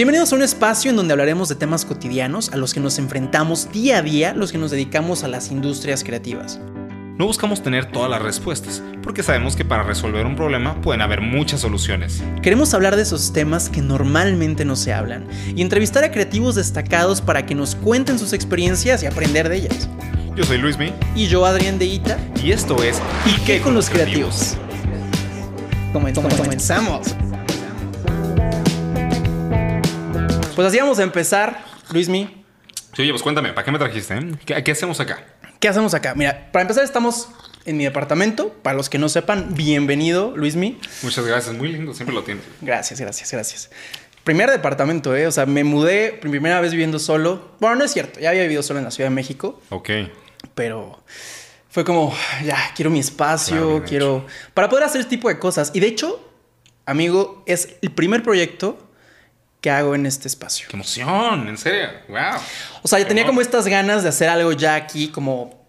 Bienvenidos a un espacio en donde hablaremos de temas cotidianos a los que nos enfrentamos día a día los que nos dedicamos a las industrias creativas. No buscamos tener todas las respuestas, porque sabemos que para resolver un problema pueden haber muchas soluciones. Queremos hablar de esos temas que normalmente no se hablan y entrevistar a creativos destacados para que nos cuenten sus experiencias y aprender de ellas. Yo soy Luismi. Y yo, Adrián de Ita. Y esto es ¿Y qué con los creativos? Comenzamos. Pues así vamos a empezar, Luismi. Sí, oye, pues cuéntame, ¿para qué me trajiste? eh? ¿Qué, qué hacemos acá? ¿Qué hacemos acá? Mira, para empezar estamos en mi departamento. Para los que no sepan, bienvenido, Luismi. Muchas gracias, muy lindo, siempre lo tienes. Gracias, gracias, gracias. Primer departamento, ¿eh? O sea, me mudé primera vez viviendo solo. Bueno, no es cierto, ya había vivido solo en la Ciudad de México, Ok. pero fue como, ya, quiero mi espacio, Claro, quiero... Para poder hacer este tipo de cosas. Y de hecho, amigo, es el primer proyecto que hago en este espacio. ¡Qué emoción! ¿En serio? ¡Wow! O sea, yo tenía como estas ganas de hacer algo ya aquí, como.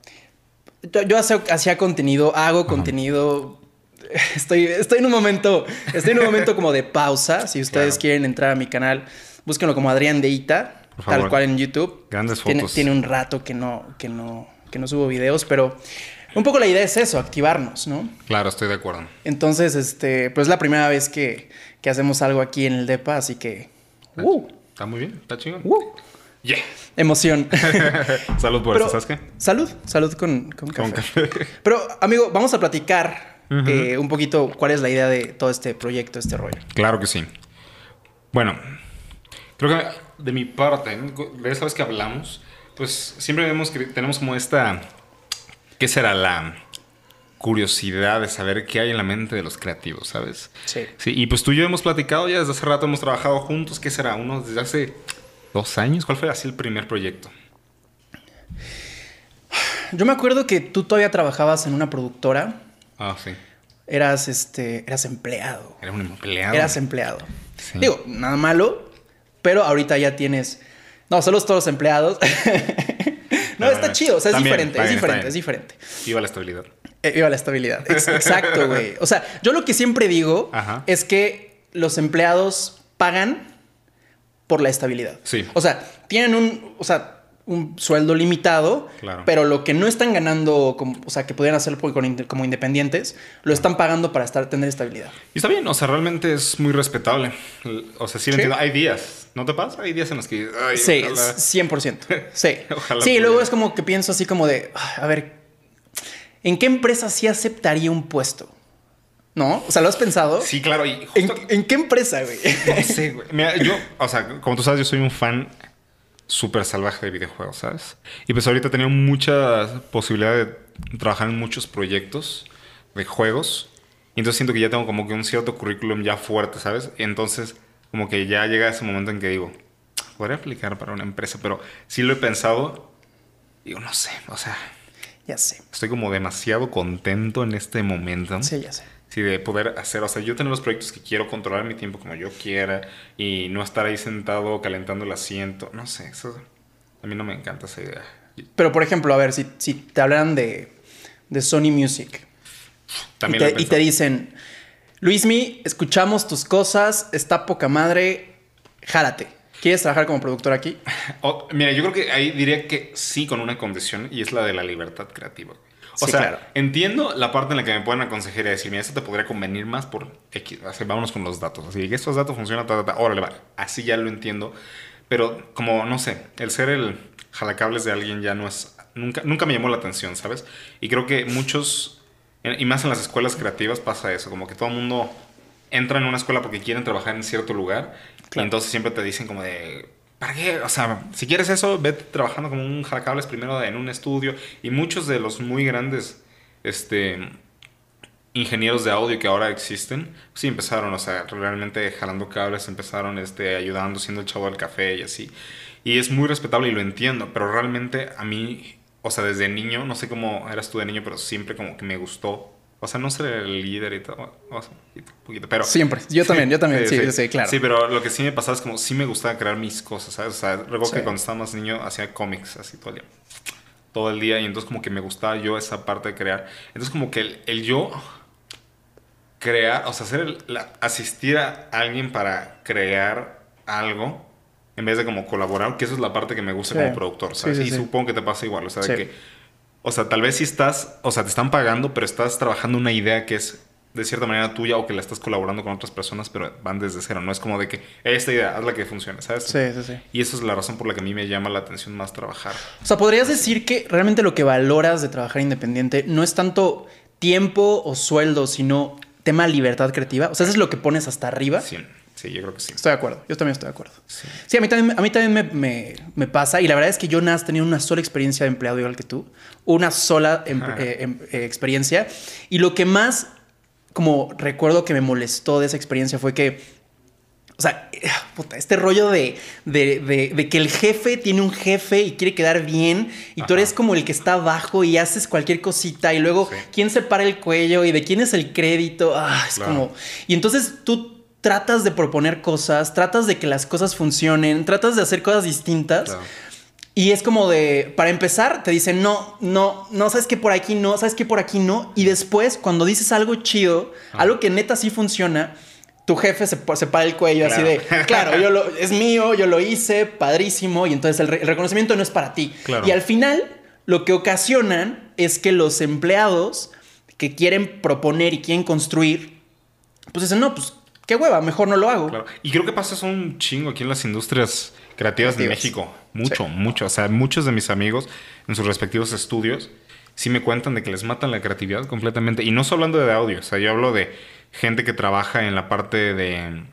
Yo, hacía contenido, hago contenido. Estoy, estoy en un momento. Estoy en un momento como de pausa. Si ustedes Claro. quieren entrar a mi canal, búsquenlo como Adrián de Ita, Por tal cual en YouTube. Grandes Tiene, fotos. tiene un rato que no, que no, que no subo videos, pero un poco la idea es eso, activarnos, ¿no? Claro, estoy de acuerdo. Entonces, este, pues es la primera vez que, que hacemos algo aquí en el DEPA, así que. ¡Uh! Está muy bien, está chingón. ¡uh! ¡Yeah! Emoción. Salud por Pero- eso, ¿sabes qué? Salud, salud con, con café. Con café. Pero, amigo, vamos a platicar eh, un poquito cuál es la idea de todo este proyecto, este rollo. Claro que sí. Bueno, creo que de mi parte, de esa vez que hablamos, pues siempre vemos que tenemos como esta, ¿qué será la curiosidad de saber qué hay en la mente de los creativos, ¿sabes? Sí. Sí, y pues tú y yo hemos platicado ya desde hace rato, hemos trabajado juntos, ¿qué será? Uno desde hace dos años, ¿cuál fue así el primer proyecto? Yo me acuerdo que tú todavía trabajabas en una productora. Ah, sí, Eras, este, eras empleado. era un empleado. Eras empleado. Sí. Digo, nada malo, pero ahorita ya tienes... No, solo todos empleados. no, está chido, o sea, es diferente, es diferente, es diferente. Iba la estabilidad. Eh, Viva la estabilidad. Ex- Exacto, güey. O sea, yo lo que siempre digo Ajá. es que los empleados pagan por la estabilidad. Sí. O sea, tienen un, o sea, un sueldo limitado, Claro. pero lo que no están ganando, como- o sea, que con inde- como independientes, lo están pagando para estar, tener estabilidad. Y está bien, o sea, realmente es muy respetable. O sea, sí, Sí. entiendo. Hay días, ¿no te pasa? Hay días en los que... ay, Sí, ojalá. 100%. Sí. Ojalá sí, luego pudiera. es como que pienso así como de, "Ay, a ver, ¿en qué empresa sí aceptaría un puesto? ¿No? O sea, ¿lo has pensado? Sí, claro. Y ¿En, justo, en qué empresa, güey? no sé, güey. Mira, yo, o sea, como tú sabes, yo soy un fan súper salvaje de videojuegos, ¿sabes? Y pues ahorita he tenido mucha posibilidad de trabajar en muchos proyectos de juegos. Y entonces siento que ya tengo como que un cierto currículum ya fuerte, ¿sabes? Y entonces como que ya llega ese momento en que digo, podría aplicar para una empresa, pero sí lo he pensado. Digo, no sé, o sea, ya sé. estoy como demasiado contento en este momento. Sí, ya sé. Sí, de poder hacer, o sea, yo tener los proyectos que quiero, controlar mi tiempo como yo quiera y no estar ahí sentado calentando el asiento. No sé, eso a mí no me encanta esa idea. Pero, por ejemplo, a ver, si, si te hablaran de, de Sony Music y También te, y te dicen, Luismi, escuchamos tus cosas, está poca madre, jálate. ¿Quieres trabajar como productor aquí? O- mira, yo creo que ahí diría que sí con una condición y es la de la libertad creativa. O Sí, sea, claro. entiendo la parte en la que me pueden aconsejar y decir, mira, esto te podría convenir más por X. Así, vámonos con los datos. Así que estos datos funcionan, ta, ta, ta. Órale, va. Así ya lo entiendo. Pero como, no sé, el ser el jalacables de alguien ya no es... Nunca, nunca me llamó la atención, ¿sabes? Y creo que muchos, y más en las escuelas creativas pasa eso, como que todo el mundo entra en una escuela porque quieren trabajar en cierto lugar Claro. y entonces siempre te dicen como de, ¿para qué? O sea, si quieres eso, vete trabajando como un jalacables primero en un estudio y muchos de los muy grandes, este ingenieros de audio que ahora existen, sí empezaron, o sea, realmente jalando cables, empezaron este, ayudando, siendo el chavo del café y así. Y es muy respetable y lo entiendo, pero realmente a mí, o sea, desde niño, no sé cómo eras tú de niño, pero siempre como que me gustó. O sea, no ser el líder y todo, o sea, un poquito, pero... Siempre. Yo también, yo también. Sí, sí, claro. Sí, pero lo que sí me pasaba es como, sí me gustaba crear mis cosas, ¿sabes? O sea, recuerdo Sí. que cuando estaba más niño hacía cómics así todo el día. Todo el día y entonces como que me gustaba yo esa parte de crear. Entonces como que el, el yo crear, o sea, hacer el- la- asistir a alguien para crear algo en vez de como colaborar, que esa es la parte que me gusta Sí. como productor, ¿sabes? Sí, sí, y supongo que te pasa igual, o sea, de que, o sea, tal vez si estás, o sea, te están pagando, pero estás trabajando una idea que es de cierta manera tuya o que la estás colaborando con otras personas, pero van desde cero, no es como de que esta idea, hazla que funcione, ¿sabes? Sí, sí, sí. Y esa es la razón por la que a mí me llama la atención más trabajar. O sea, podrías decir que realmente lo que valoras de trabajar independiente no es tanto tiempo o sueldo, sino tema libertad creativa. O sea, eso es lo que pones hasta arriba. Sí, sí, yo creo que sí. Estoy de acuerdo, yo también estoy de acuerdo. Sí. Sí, a mí también, a mí también me, me- me pasa y la verdad es que yo nada has tenido una sola experiencia de empleado igual que tú, una sola em- eh, em- eh, experiencia y lo que más como recuerdo que me molestó de esa experiencia fue que, o sea, puta, este rollo de, de- de- de que el jefe tiene un jefe y quiere quedar bien y tú eres como el que está abajo y haces cualquier cosita y luego Sí. quién se para el cuello y de quién es el crédito, ah, es Claro. como... Y entonces tú tratas de proponer cosas, tratas de que las cosas funcionen, tratas de hacer cosas distintas. Claro. Y es como de, para empezar, te dicen, no, no, no, sabes que por aquí no, sabes que por aquí no. Y después, cuando dices algo chido, algo que neta sí funciona, tu jefe se, se para el cuello así de, Claro. claro, yo lo, es mío, yo lo hice, padrísimo. Y entonces el, re- el reconocimiento no es para ti. Claro. Y al final, lo que ocasionan es que los empleados que quieren proponer y quieren construir, pues dicen, no, pues qué hueva, mejor no lo hago. Claro. Y creo que pasa eso un chingo aquí en las industrias creativas de. México. Mucho, Sí. mucho. O sea, muchos de mis amigos en sus respectivos estudios sí me cuentan de que les matan la creatividad completamente. Y no solo hablando de audio, o sea, yo hablo de gente que trabaja en la parte de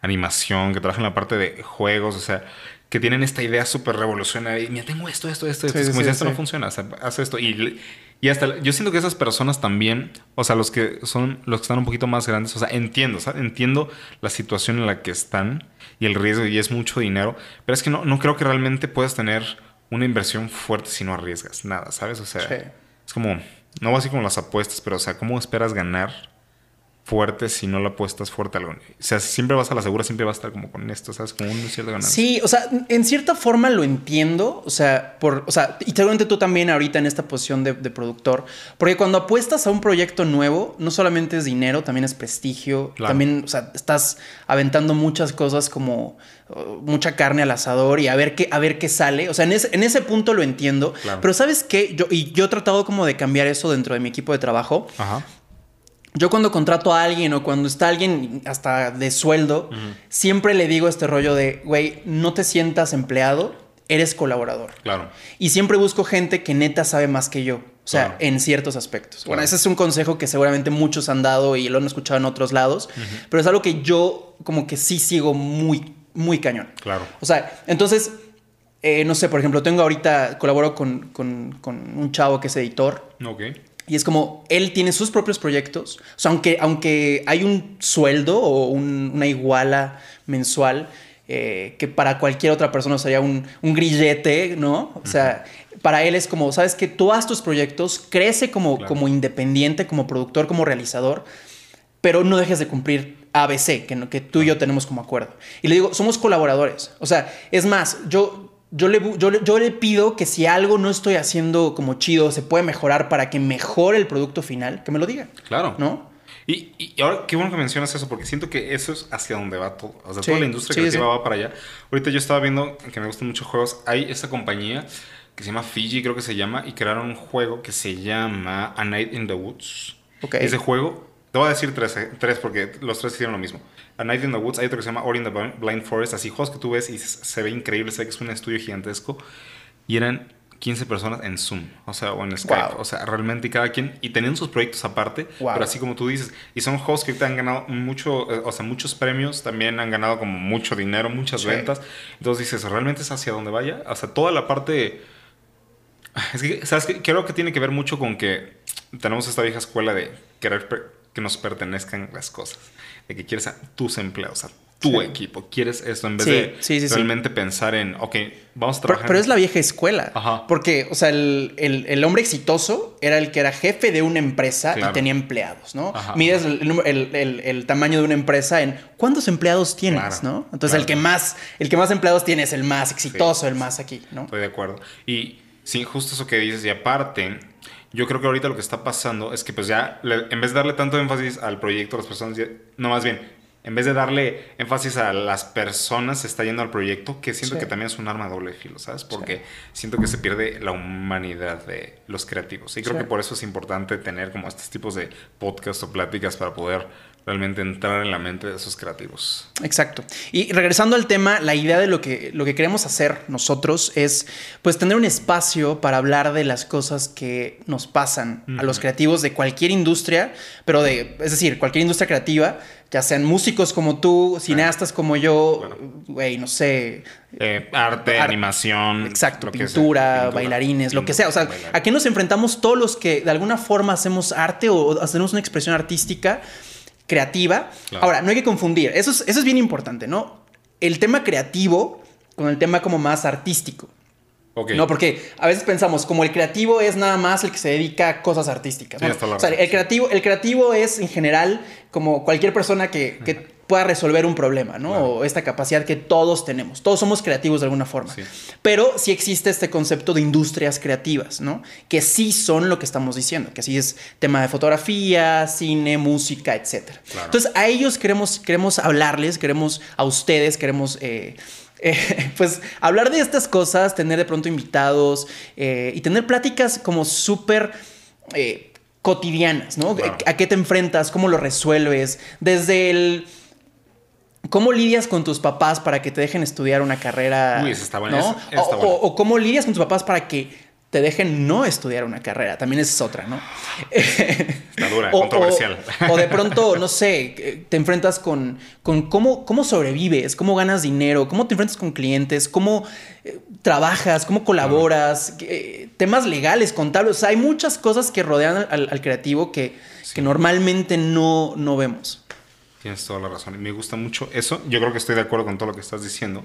animación, que trabaja en la parte de juegos, o sea, que tienen esta idea súper revolucionaria. Y mira, tengo esto, esto, esto. esto. Sí, como sí, si esto no funciona, o sea, haz esto. Y, y hasta yo siento que esas personas también, o sea, los que son los que están un poquito más grandes, o sea, entiendo, ¿sabes? entiendo la situación en la que están y el riesgo y es mucho dinero, pero es que no, no creo que realmente puedas tener una inversión fuerte si no arriesgas nada, ¿sabes? O sea, Sí. es como, no va así como las apuestas, pero o sea, ¿cómo esperas ganar fuerte si no la apuestas fuerte a algo? O sea, si siempre vas a la segura, siempre vas a estar como con esto, ¿sabes? Como un cierto ganancia. Sí, o sea, en cierta forma lo entiendo, o sea, por, o sea, y seguramente tú también ahorita en esta posición de, de productor, porque cuando apuestas a un proyecto nuevo, no solamente es dinero, también es prestigio, Claro. también, o sea, estás aventando muchas cosas como uh, mucha carne al asador y a ver qué, a ver qué sale, o sea, en ese, en ese punto lo entiendo, Claro. pero ¿sabes qué? Yo, y yo he tratado como de cambiar eso dentro de mi equipo de trabajo. Ajá. Yo cuando contrato a alguien o cuando está alguien hasta de sueldo, siempre le digo este rollo de, güey, no te sientas empleado, eres colaborador. Claro. Y siempre busco gente que neta sabe más que yo. O sea, Claro. en ciertos aspectos. Bueno, ese es un consejo que seguramente muchos han dado y lo han escuchado en otros lados, pero es algo que yo como que sí sigo muy, muy cañón. Claro. O sea, entonces, eh, no sé, por ejemplo, tengo ahorita, colaboro con, con- con un chavo que es editor. Ok. Y es como, él tiene sus propios proyectos. O sea, aunque, aunque hay un sueldo o un- una iguala mensual, eh, que para cualquier otra persona sería un, un grillete, ¿no? O sea, para él es como, sabes que tú haz tus proyectos, crece como, Claro. como independiente, como productor, como realizador, pero no dejes de cumplir ABC, que, que tú y yo tenemos como acuerdo. Y le digo, somos colaboradores. O sea, es más, yo, yo, le, bu- yo, le- yo le pido que si algo no estoy haciendo como chido, se puede mejorar para que mejore el producto final, que me lo diga. Claro. ¿No? Y, y ahora, qué bueno que mencionas eso, porque siento que eso es hacia donde va todo. O sea, Sí, toda la industria sí, creativa sí. va para allá. Ahorita yo estaba viendo que me gustan muchos juegos. Hay esta compañía que se llama Fiji, creo que se llama, y crearon un juego que se llama A Night in the Woods. Ok. Ese juego, te voy a decir tres, eh, tres porque los tres hicieron lo mismo. A Night in the Woods, hay otro que se llama Ori in the Blind- Forest, así juegos que tú ves y se ve increíble, se ve que es un estudio gigantesco. Y eran 15 personas en Zoom, o sea, o en Skype, Wow. o sea, realmente cada quien, y tenían sus proyectos aparte, Wow. pero así como tú dices, y son juegos que ahorita han ganado mucho, eh, o sea, muchos premios, también han ganado como mucho dinero, muchas Sí. ventas, entonces dices, ¿realmente es hacia donde vaya? O sea, toda la parte... Es que, ¿sabes qué? Creo que tiene que ver mucho con que tenemos esta vieja escuela de querer que nos pertenezcan las cosas, de que quieres a tus empleados, a tu Sí. equipo, quieres esto en vez Sí, de sí, realmente pensar en, ok, vamos a trabajar. pero es la vieja escuela. Ajá. Porque, o sea, el, el- el hombre exitoso era el que era jefe de una empresa Claro. y tenía empleados, ¿no? Ajá, Mides el, el tamaño de una empresa en cuántos empleados tienes, Claro, ¿no? Entonces, el que más, el que más empleados tiene es el más exitoso, el más aquí, ¿no? Estoy de acuerdo. Y sí, justo eso que dices. Y aparte, yo creo que ahorita lo que está pasando es que pues ya, le- en vez de darle tanto énfasis al proyecto, las personas ya- no más bien, en vez de darle énfasis a las personas, se está yendo al proyecto, que siento Sí. que también es un arma doble filo, ¿sabes? Porque siento que se pierde la humanidad de los creativos. Y creo Sí. que por eso es importante tener como estos tipos de podcast o pláticas para poder realmente entrar en la mente de esos creativos. Exacto. Y regresando al tema, la idea de lo que, lo que queremos hacer nosotros es pues tener un espacio para hablar de las cosas que nos pasan a los creativos de cualquier industria, pero de, es decir, cualquier industria creativa, ya sean músicos como tú, cineastas como yo, Bueno. güey, no sé, Eh, arte, Ar- animación. Exacto, sea. pintura, Pintura, bailarines, lo que sea. O sea, bailarines. ¿a qué nos enfrentamos todos los que de alguna forma hacemos arte o hacemos una expresión artística creativa? Claro. Ahora, no hay que confundir. Eso es, eso es bien importante, ¿no? El tema creativo con el tema como más artístico. Ok. No, porque a veces pensamos, como el creativo es nada más el que se dedica a cosas artísticas. Bueno, o sea, el creativo, el creativo es en general como cualquier persona que, que pueda resolver un problema, ¿no? Claro. O esta capacidad que todos tenemos. Todos somos creativos de alguna forma. Sí. Pero sí existe este concepto de industrias creativas, ¿no? Que sí son lo que estamos diciendo, que sí es tema de fotografía, cine, música, etc. Claro. Entonces, a ellos queremos, queremos hablarles, queremos a ustedes, queremos... eh, eh, pues hablar de estas cosas, tener de pronto invitados eh, y tener pláticas como súper cotidianas, ¿no? Claro. ¿A qué te enfrentas? ¿Cómo lo resuelves? Desde el... ¿Cómo lidias con tus papás para que te dejen estudiar una carrera? Uy, esa está buena, ¿no? esa- esa está o, buena. o- o cómo lidias con tus papás para que te dejen no estudiar una carrera. También esa es otra, ¿no? Está dura, O- controversial. O, de pronto, no sé, eh, te enfrentas con, con cómo, cómo sobrevives, cómo ganas dinero, cómo te enfrentas con clientes, cómo eh, trabajas, cómo colaboras, eh, temas legales, contables. O sea, hay muchas cosas que rodean al, al creativo que, que normalmente no, no vemos. Tienes toda la razón. Y me gusta mucho eso. Yo creo que estoy de acuerdo con todo lo que estás diciendo.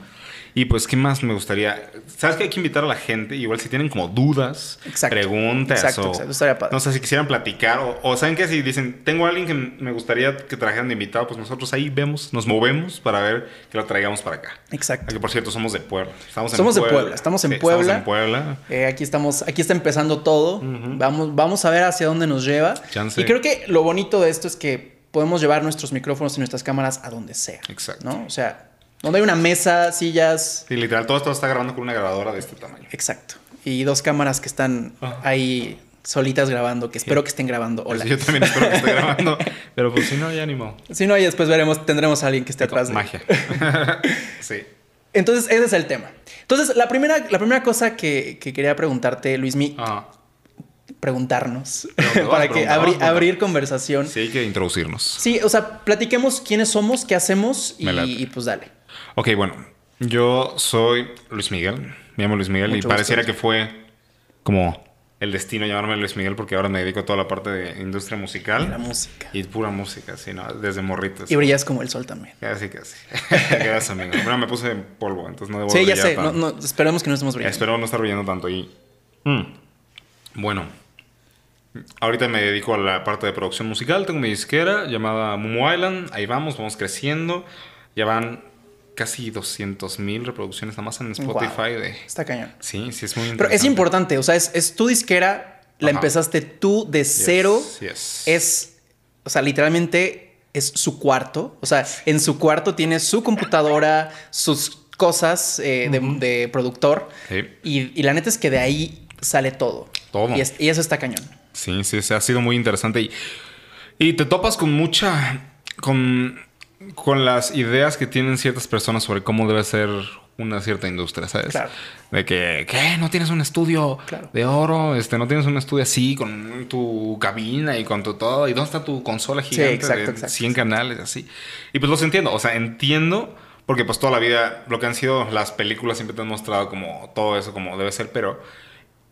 Y pues, ¿qué más me gustaría? ¿Sabes que hay que invitar a la gente? Igual si tienen como dudas, Exacto. preguntas Exacto, o... exacto. Padre. No sé, si quisieran platicar o, o ¿saben qué? Si dicen, tengo a alguien que me gustaría que trajeran de invitado, pues nosotros ahí vemos, nos movemos para ver que lo traigamos para acá. Exacto. Que por cierto, somos de Puebla. Estamos en Somos de Puebla, estamos en Sí, Puebla. Estamos en Puebla. Eh, aquí estamos, aquí está empezando todo. vamos, vamos a ver hacia dónde nos lleva. Chance. Y creo que lo bonito de esto es que podemos llevar nuestros micrófonos y nuestras cámaras a donde sea. Exacto. ¿no? O sea, donde hay una mesa, sillas. Sí, literal, todo esto está grabando con una grabadora de este tamaño. Exacto. Y dos cámaras que están Ajá. ahí solitas grabando, que espero que estén grabando. Hola. Yo también espero que esté grabando. Pero pues si no, ya ni modo. Si no, y después veremos, tendremos a alguien que esté atrás de Magia. sí. Entonces, ese es el tema. Entonces, la primera, la primera cosa que, que quería preguntarte, Luismi, Ajá. Preguntarnos, Pregunta, para que abri- abrir conversación. Sí, hay que introducirnos. Sí, o sea, platiquemos quiénes somos, qué hacemos y, y pues dale. Ok, bueno. Yo soy Luis Miguel. Me llamo Luis Miguel Mucho y pareciera gusto. que fue como el destino llamarme Luis Miguel porque ahora me dedico a toda la parte de industria musical. La música. Y pura música, sí, ¿no? Desde morritos. Y brillas como el sol también. Casi, casi. Gracias, amigo. Bueno, me puse en polvo, entonces no debo Sí, ya sé. No, no, esperemos que no estemos brillando. Espero no estar brillando tanto. Y. Mm. Bueno. Ahorita me dedico a la parte de producción musical. Tengo mi disquera llamada Mumu Island. Ahí vamos, vamos creciendo. Ya van casi 200 mil reproducciones nada más en Spotify. Wow. De... Está cañón. Sí, sí, es muy Pero es importante, o sea, es, es tu disquera, la Ajá. empezaste tú de cero. yes. Es, o sea, literalmente es su cuarto. O sea, en su cuarto tiene su computadora, sus cosas eh, de, de productor. Sí. Y, y la neta es que de ahí sale todo. Todo. Y, es- y eso está cañón. Sí, sí, sí, ha sido muy interesante. Y, y te topas con mucha. con. con las ideas que tienen ciertas personas sobre cómo debe ser una cierta industria, ¿sabes? Claro. De que, ¿qué? ¿No tienes un estudio Claro. de oro? Este, ¿No tienes un estudio así con tu cabina y con tu todo? ¿Y dónde está tu consola gigante exacto, de exacto, 100 canales así? Y pues los entiendo, o sea, entiendo porque pues toda la vida lo que han sido las películas siempre te han mostrado como todo eso como debe ser, pero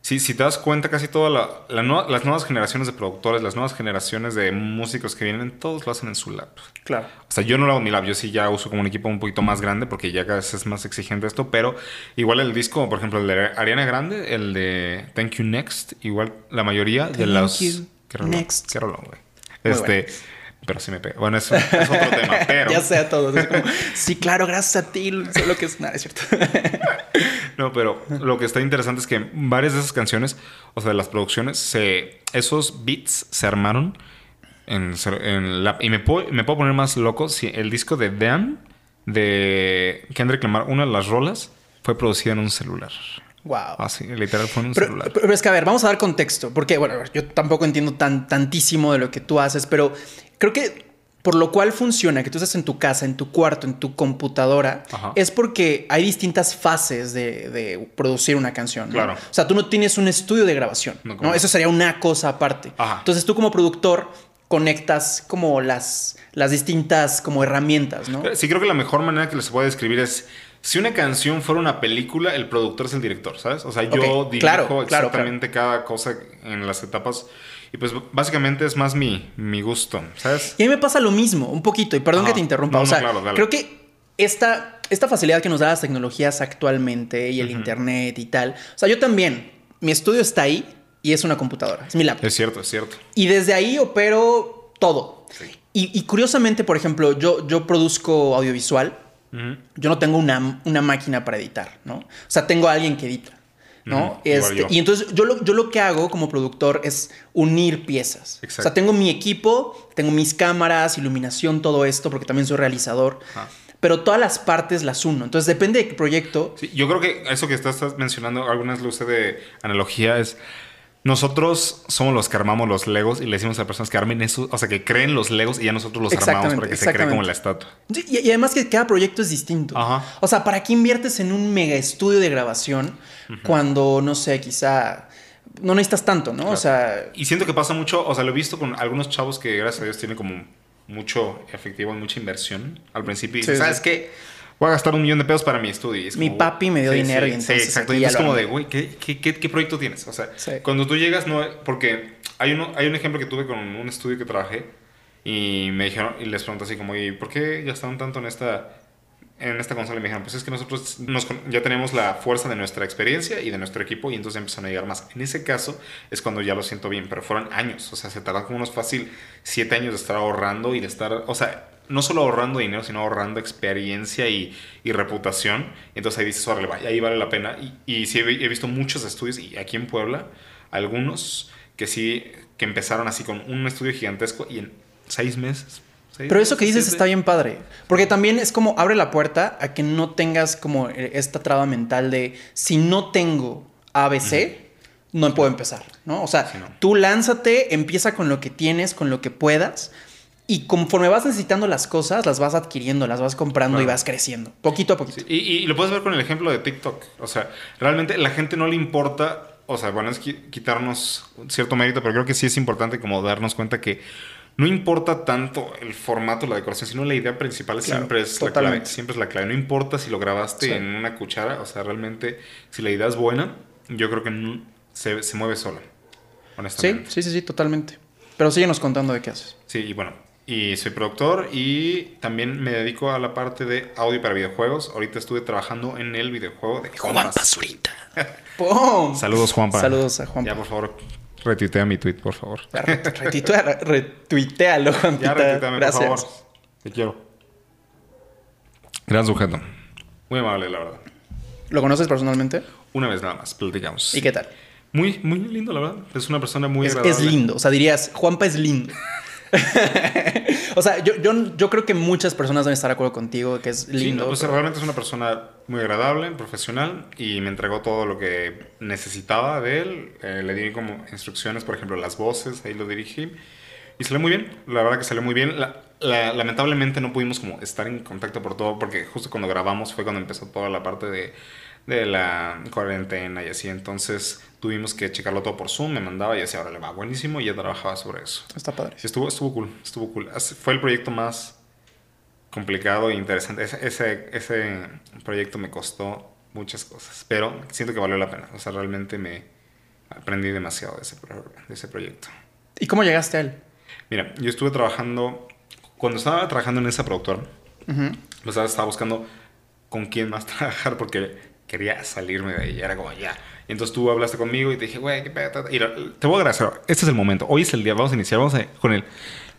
Sí, si te das cuenta, casi todas la, la nue- las nuevas generaciones de productores, las nuevas generaciones de músicos que vienen, todos lo hacen en su lab. Claro. O sea, yo no lo hago en mi lab, yo sí ya uso como un equipo un poquito más grande porque ya cada vez es más exigente esto, pero igual el disco, por ejemplo, el de Ariana Grande, el de Thank You Next, igual la mayoría de Thank los... you Qué rolón, next. qué rolón, güey. Este... bueno. Pero sí me pega. Bueno, eso es otro tema, pero... Ya sé a todos. es como, sí, claro, gracias a ti. Solo que es nada, es cierto. No, pero lo que está interesante es que varias de esas canciones, o sea, de las producciones, se, esos beats se armaron En, en la- y me puedo, me puedo poner más loco si el disco de Damn de Kendrick Lamar, una de las rolas, fue producida en un celular. Wow. Así, literal fue en un Pero, celular. pero es que, a ver, vamos a dar contexto, porque, bueno, yo tampoco entiendo tan, tantísimo de lo que tú haces, pero creo que por lo cual funciona que tú estés en tu casa, en tu cuarto, en tu computadora, Ajá. es porque hay distintas fases de, de producir una canción. ¿no? Claro. O sea, tú no tienes un estudio de grabación, No. Eso sería una cosa aparte. Ajá. Entonces tú como productor conectas como las, las distintas como herramientas, ¿no? Sí, creo que la mejor manera que les puedo describir es si una canción fuera una película, el productor es el director, ¿sabes? O sea, yo Ok, dirijo claro, claro, exactamente cada cosa en las etapas y pues básicamente es más mi, mi gusto, ¿sabes? Y a mí me pasa lo mismo, un poquito, y perdón Ajá. que te interrumpa. No, o no, sea, claro, creo que esta, esta facilidad que nos da las tecnologías actualmente y el internet y tal. O sea, yo también, mi estudio está ahí y es una computadora, es mi laptop. Es cierto, es cierto. Y desde ahí opero todo. Sí. Y, y curiosamente, por ejemplo, yo, yo produzco audiovisual. Yo no tengo una, una máquina para editar, ¿no? O sea, tengo a alguien que edita, ¿no? Este, y entonces yo lo, yo lo que hago como productor es unir piezas. Exacto. O sea, tengo mi equipo, tengo mis cámaras, iluminación, todo esto, porque también soy realizador. Pero todas las partes las uno. Entonces depende de qué proyecto. Sí, yo creo que eso que estás mencionando, algunas luces de analogía es. Nosotros somos los que armamos los legos y le decimos a personas que armen eso, o sea, que creen los legos y ya nosotros los armamos para que se cree como la estatua. Y, y además que cada proyecto es distinto. Ajá. O sea, ¿para qué inviertes en un mega estudio de grabación cuando, no sé, quizá no necesitas tanto, ¿no? O sea, Y siento que pasa mucho, o sea, lo he visto con algunos chavos que gracias a Dios tienen como mucho efectivo y mucha inversión al principio. Y Sí. ¿sabes qué? Voy a gastar un millón de pesos para mi estudio. Y es Mi como, papi me dio sí, dinero sí, y entonces Sí, exacto. Y es como de, güey, ¿qué, qué, qué, qué proyecto tienes? O sea, Sí. cuando tú llegas, no. Porque hay, uno, hay un ejemplo que tuve con un estudio que trabajé y me dijeron, y les pregunté así como, ¿y por qué gastaron tanto en esta, en esta consola? Y me dijeron, pues es que nosotros nos ya tenemos la fuerza de nuestra experiencia y de nuestro equipo y entonces empezaron a llegar más. En ese caso es cuando ya lo siento bien, pero fueron años, o sea, se tardan como unos fácil siete años de estar ahorrando y de estar, o sea, no solo ahorrando dinero, sino ahorrando experiencia y, y reputación. Entonces ahí dices, órale, vaya, ahí vale la pena. Y, y sí he, vi- he visto muchos estudios, y aquí en Puebla, algunos que sí, que empezaron así con un estudio gigantesco y en seis meses. seis Pero eso que dices siete- está bien padre. Porque también es como abre la puerta a que no tengas como eh, esta traba mental de si no tengo ABC, no puedo empezar, ¿no? O sea, Sí, no. tú lánzate, empieza con lo que tienes, con lo que puedas. Y conforme vas necesitando las cosas, las vas adquiriendo, las vas comprando y vas creciendo. Poquito a poquito. Sí, y, y lo puedes ver con el ejemplo de TikTok. O sea, realmente la gente no le importa. O sea, bueno, es qui- quitarnos cierto mérito, pero creo que sí es importante como darnos cuenta que no importa tanto el formato, la decoración, sino la idea principal Claro, siempre es la totalmente. clave. Siempre es la clave. No importa si lo grabaste Sí. en una cuchara, o sea, realmente, si la idea es buena, yo creo que se, se mueve sola. Sí, Honestamente. sí, sí, sí, totalmente. Pero síguenos contando de qué haces. Sí, y bueno, y soy productor y también me dedico a la parte de audio para videojuegos. Ahorita estuve trabajando en el videojuego de Juan Pazurita. ¡Pum! Saludos, Juanpa. Saludos a Juanpa. Ya, por favor, retuitea mi tweet, por favor. Retuitea- retuitealo, Juanpita. Ya, retuiteame, Gracias. por favor. Te quiero. Gran sujeto. Muy amable, la verdad. ¿Lo conoces personalmente? Una vez nada más, platicamos. ¿Y qué tal? Muy, muy lindo, la verdad. Es una persona muy Es, agradable. es lindo. O sea, dirías, Juanpa es lindo. o sea, yo, yo, yo creo que muchas personas deben estar de acuerdo contigo que es Sí, lindo. no, pues pero- realmente es una persona muy agradable, profesional y me entregó todo lo que necesitaba de él. Eh, le di como instrucciones, por ejemplo, las voces, ahí lo dirigí y salió muy bien. La verdad que salió muy bien. La- la- lamentablemente no pudimos como estar en contacto por todo porque justo cuando grabamos fue cuando empezó toda la parte de, de la cuarentena y así. Entonces tuvimos que checarlo todo por Zoom, me mandaba y decía, ahora le va buenísimo y ya trabajaba sobre eso. Está padre. Sí, estuvo, estuvo cool, estuvo cool. Fue el proyecto más complicado e interesante. Ese, ese, ese proyecto me costó muchas cosas, pero siento que valió la pena. O sea, realmente me aprendí demasiado de ese, de ese proyecto. ¿Y cómo llegaste a él? Mira, yo estuve trabajando, cuando estaba trabajando en esa productora, o sea, estaba buscando con quién más trabajar porque quería salirme de ahí. Era como, ya. Y entonces tú hablaste conmigo y te dije, güey, qué pedo. ta, ta". Y te voy a agradecer. Este es el momento. Hoy es el día. Vamos a iniciar. Vamos a, con él.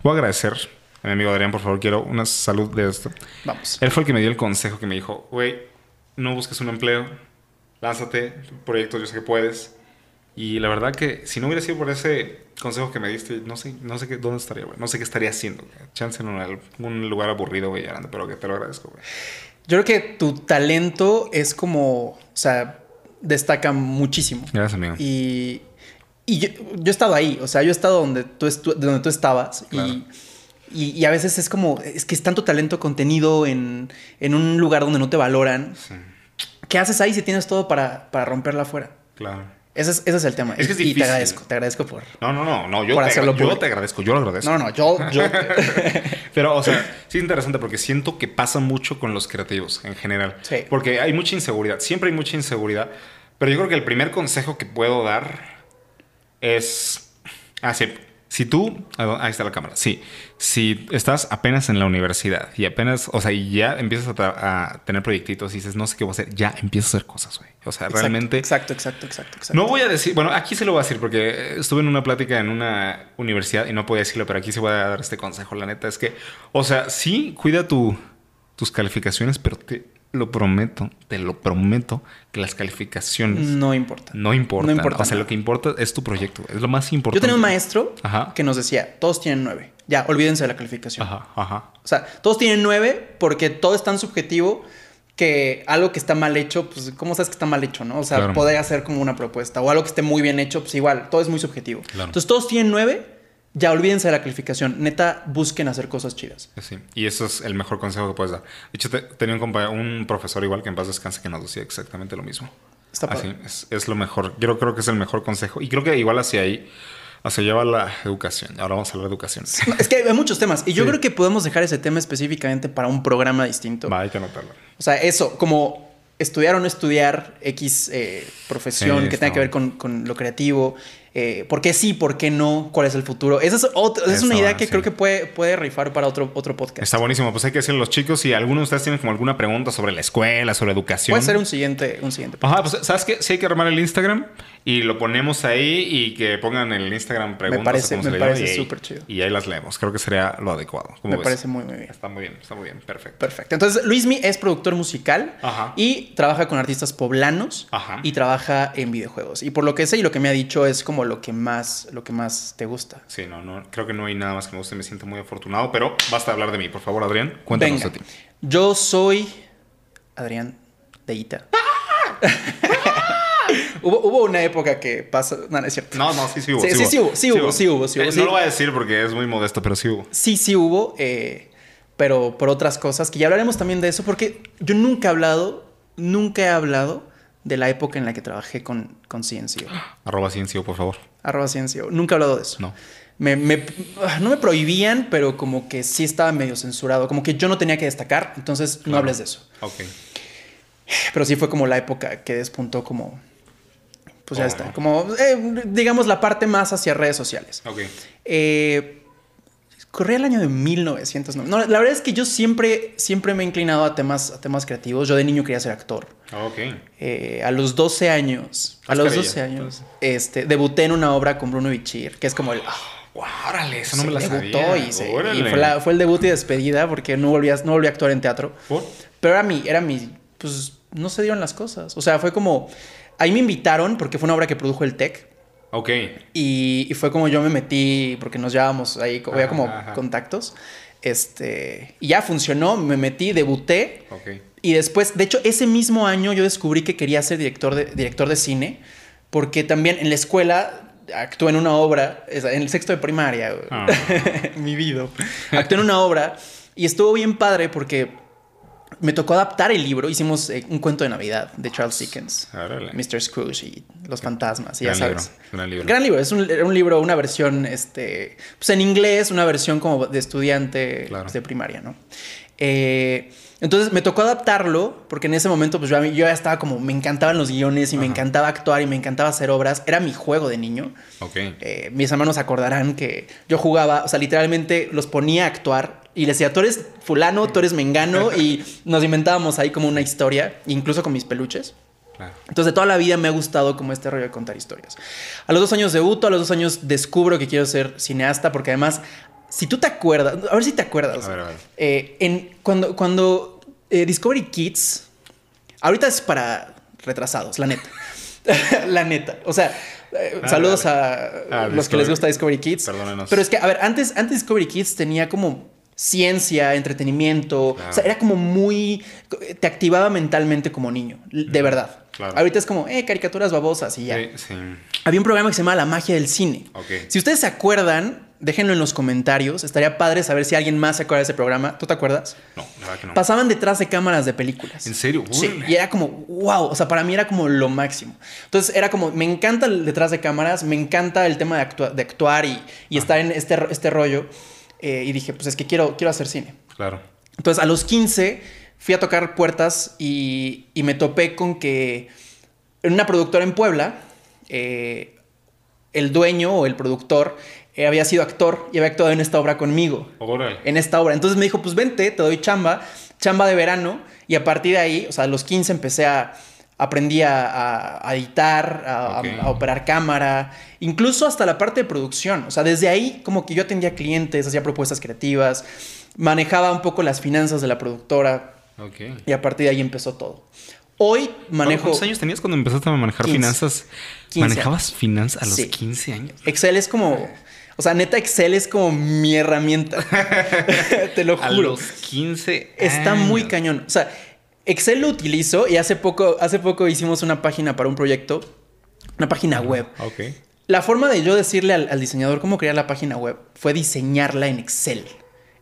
Voy a agradecer a mi amigo Adrián, por favor. Quiero una salud de esto. Vamos. Él fue el que me dio el consejo que me dijo, güey, no busques un empleo. Lánzate. Tu proyecto, yo sé que puedes. Y la verdad que si no hubiera sido por ese consejo que me diste, no sé, no sé qué, dónde estaría, güey. No sé qué estaría haciendo. güey. Chance en un, algún lugar aburrido, güey, pero que te lo agradezco, güey. Yo creo que tu talento es como, o sea, destaca muchísimo. Gracias, amigo. Y, y yo, yo he estado ahí, o sea, yo he estado donde tú, estu- donde tú estabas Claro. y, y, y a veces es como, es que es tanto talento contenido en, en un lugar donde no te valoran. Sí, ¿Qué haces ahí si tienes todo para, para romperla afuera? claro. Ese es, ese es el tema. Es que es y difícil. te agradezco, te agradezco por... No, no, no, no, yo, Por te, hacerlo yo público. te agradezco, yo lo agradezco. No, no, yo... yo Pero, o sea, sí es interesante porque siento que pasa mucho con los creativos en general. Sí. Porque hay mucha inseguridad, siempre hay mucha inseguridad. Pero yo creo que el primer consejo que puedo dar es... Ah, sí. Si tú... ah, Ahí está la cámara. Sí. Si estás apenas en la universidad y apenas... O sea, y ya empiezas a, tener proyectitos y dices, no sé qué voy a hacer, ya empiezas a hacer cosas, güey. O sea, realmente... Exacto, exacto, exacto, exacto. No voy a decir, bueno, aquí se lo voy a decir porque estuve en una plática en una universidad y no podía decirlo, pero aquí se voy a dar este consejo. La neta es que, o sea, sí, cuida tu, tus calificaciones, pero te lo prometo, te lo prometo que las calificaciones No importa. no importan. No importa o sea, lo que importa es tu proyecto, es lo más importante. Yo tenía un maestro Ajá. que nos decía, todos tienen nueve. Ya, olvídense de la calificación. Ajá, ajá. O sea, todos tienen nueve porque todo es tan subjetivo que algo que está mal hecho, pues, ¿cómo sabes que está mal hecho, no? O sea, Claro. poder hacer como una propuesta o algo que esté muy bien hecho, pues igual, todo es muy subjetivo. Claro. Entonces, todos tienen nueve, ya olvídense de la calificación. Neta, busquen hacer cosas chidas. Sí, y eso es el mejor consejo que puedes dar. De hecho, te- tenía un, profesor igual que en paz descanse que nos decía exactamente lo mismo. Está padre. Así, es, es lo mejor. Yo creo que es el mejor consejo. Y creo que igual hacia ahí, hacia allá va la educación. Ahora vamos a hablar de educación. Es que hay muchos temas y yo Sí. creo que podemos dejar ese tema específicamente para un programa distinto. Va, hay que anotarlo. O sea, eso, como estudiar o no estudiar X eh, profesión Sí, que tenga que ver con lo creativo, eh, por qué sí, por qué no, cuál es el futuro. Esa es, otra- esa es una idea que sí. creo que puede, puede rifar para otro, otro podcast. Está buenísimo. Pues hay que decirle a los chicos, si alguno de ustedes tiene como alguna pregunta sobre la escuela, sobre educación. Puede ser un siguiente, un siguiente. Ajá, pues ¿sabes qué? Sí hay que armar el Instagram y lo ponemos ahí y que pongan en el Instagram preguntas. parece- me parece y ahí- súper chido. Y ahí las leemos. Creo que sería lo adecuado. ¿Cómo Me ves? parece muy, muy bien. Está muy bien, está muy bien. Perfecto. Perfecto. Entonces, Luismi es productor musical Ajá. y trabaja con artistas poblanos Ajá. y trabaja en videojuegos. Y por lo que sé y lo que me ha dicho es como lo que más, lo que más te gusta. Sí, no, no, creo que no hay nada más que me guste, me siento muy afortunado, pero basta hablar de mí, por favor, Adrián, cuéntanos Venga. de ti. Yo soy Adrián de Ita. hubo, hubo una época que pasa. No, no es cierto. No, no, sí, sí hubo. Sí, sí, sí hubo, sí hubo, sí hubo, sí hubo, Eh, sí. No lo voy a decir porque es muy modesto, pero sí hubo. Sí, sí hubo, eh, pero por otras cosas, que ya hablaremos también de eso, porque yo nunca he hablado, nunca he hablado de la época en la que trabajé con, con Ciencio. Arroba Ciencio, por favor. Arroba Ciencio. Nunca he hablado de eso. No. Me, me- ah, no me prohibían, pero como que sí estaba medio censurado. Como que yo no tenía que destacar, entonces no hables de eso. Ok. Pero sí fue como la época que despuntó como... Pues ya está. Como, eh, digamos, la parte más hacia redes sociales. Ok. Eh, corría el año de 1990. No, la verdad es que yo siempre, siempre me he inclinado a temas, a temas creativos. Yo de niño quería ser actor. Ok. Eh, a los 12 años, a los carilla. 12 años, este, debuté en una obra con Bruno Bichir, que es como el... ah, Wow, órale, eso no me la debutó sabía. y, se- y Órale. fue, la- fue el debut y despedida porque no volví a, no volví a actuar en teatro. ¿Por? Pero era mi, era mi, pues no se dieron las cosas. O sea, fue como, ahí me invitaron porque fue una obra que produjo el TEC. Ok. Y, y fue como yo me metí, porque nos llevábamos ahí, había Ajá, como ajá. contactos. Este, y ya funcionó, me metí, debuté. Ok. Y después, de hecho, ese mismo año yo descubrí que quería ser director de, director de cine, porque también en la escuela actué en una obra, en el sexto de primaria. Ah. mi vida. Actué en una obra y estuvo bien padre porque me tocó adaptar el libro. Hicimos eh, un cuento de Navidad de Charles Dickens, Órale. Mr. Scrooge y los fantasmas, y ya sabes. libro, gran libro. Gran libro, es un, libro, una versión, este, pues en inglés, una versión como de estudiante Claro. pues, de primaria, ¿no? Eh, entonces me tocó adaptarlo porque en ese momento pues yo, yo ya estaba como, me encantaban los guiones y me encantaba actuar y me encantaba hacer obras. Era mi juego de niño. Ok. Eh, mis hermanos acordarán que yo jugaba, o sea, literalmente los ponía a actuar y les decía, tú eres fulano, tú eres mengano y nos inventábamos ahí como una historia, incluso con mis peluches. Claro. Entonces, de toda la vida me ha gustado como este rollo de contar historias. A los dos años debuto, a los dos años descubro que quiero ser cineasta, porque además, si tú te acuerdas, a ver si te acuerdas, A ver, a ver. eh, en, cuando, cuando eh, Discovery Kids, ahorita es para retrasados, la neta. la neta. O sea, Eh, Ah, saludos a Ah, los que les gusta Discovery Kids. Perdónenos. Pero es que, a ver, antes, antes Discovery Kids tenía como ciencia, entretenimiento. Claro. O sea, era como muy. Te activaba mentalmente como niño, de verdad. claro. Ahorita es como, eh, caricaturas babosas y ya. Sí, sí. Había un programa que se llamaba La magia del cine. Ok. Si ustedes se acuerdan, déjenlo en los comentarios. Estaría padre saber si alguien más se acuerda de ese programa. ¿Tú te acuerdas? No, la verdad que no. Pasaban detrás de cámaras de películas. ¿En serio? Sí, y era como, wow, o sea, para mí era como lo máximo. Entonces era como, me encanta el detrás de cámaras, me encanta el tema de, actua- de actuar y, y estar en este, este rollo. Eh, y dije, pues es que quiero, quiero hacer cine. Claro. Entonces a los 15 fui a tocar puertas y, y me topé con que en una productora en Puebla, eh, el dueño o el productor eh, había sido actor y había actuado en esta obra conmigo Órale. en esta obra. Entonces me dijo, pues vente, te doy chamba, chamba de verano. Y a partir de ahí, o sea, a los 15 empecé a, aprendí a, a- a editar, a, a- Ok. a operar cámara, incluso hasta la parte de producción. O sea, desde ahí como que yo atendía clientes, hacía propuestas creativas, manejaba un poco las finanzas de la productora Ok. y a partir de ahí empezó todo. Hoy manejo... ¿Cuántos años tenías cuando empezaste a manejar 15. finanzas? 15 ¿Manejabas finanzas a los Sí. 15 años? Excel es como... O sea, neta, Excel es como mi herramienta. Te lo A juro. los 15 Está muy cañón. O sea, Excel lo utilizo y hace poco, hace poco hicimos una página para un proyecto, una página web. Ok. La forma de yo decirle al, al diseñador cómo crear la página web fue diseñarla en Excel.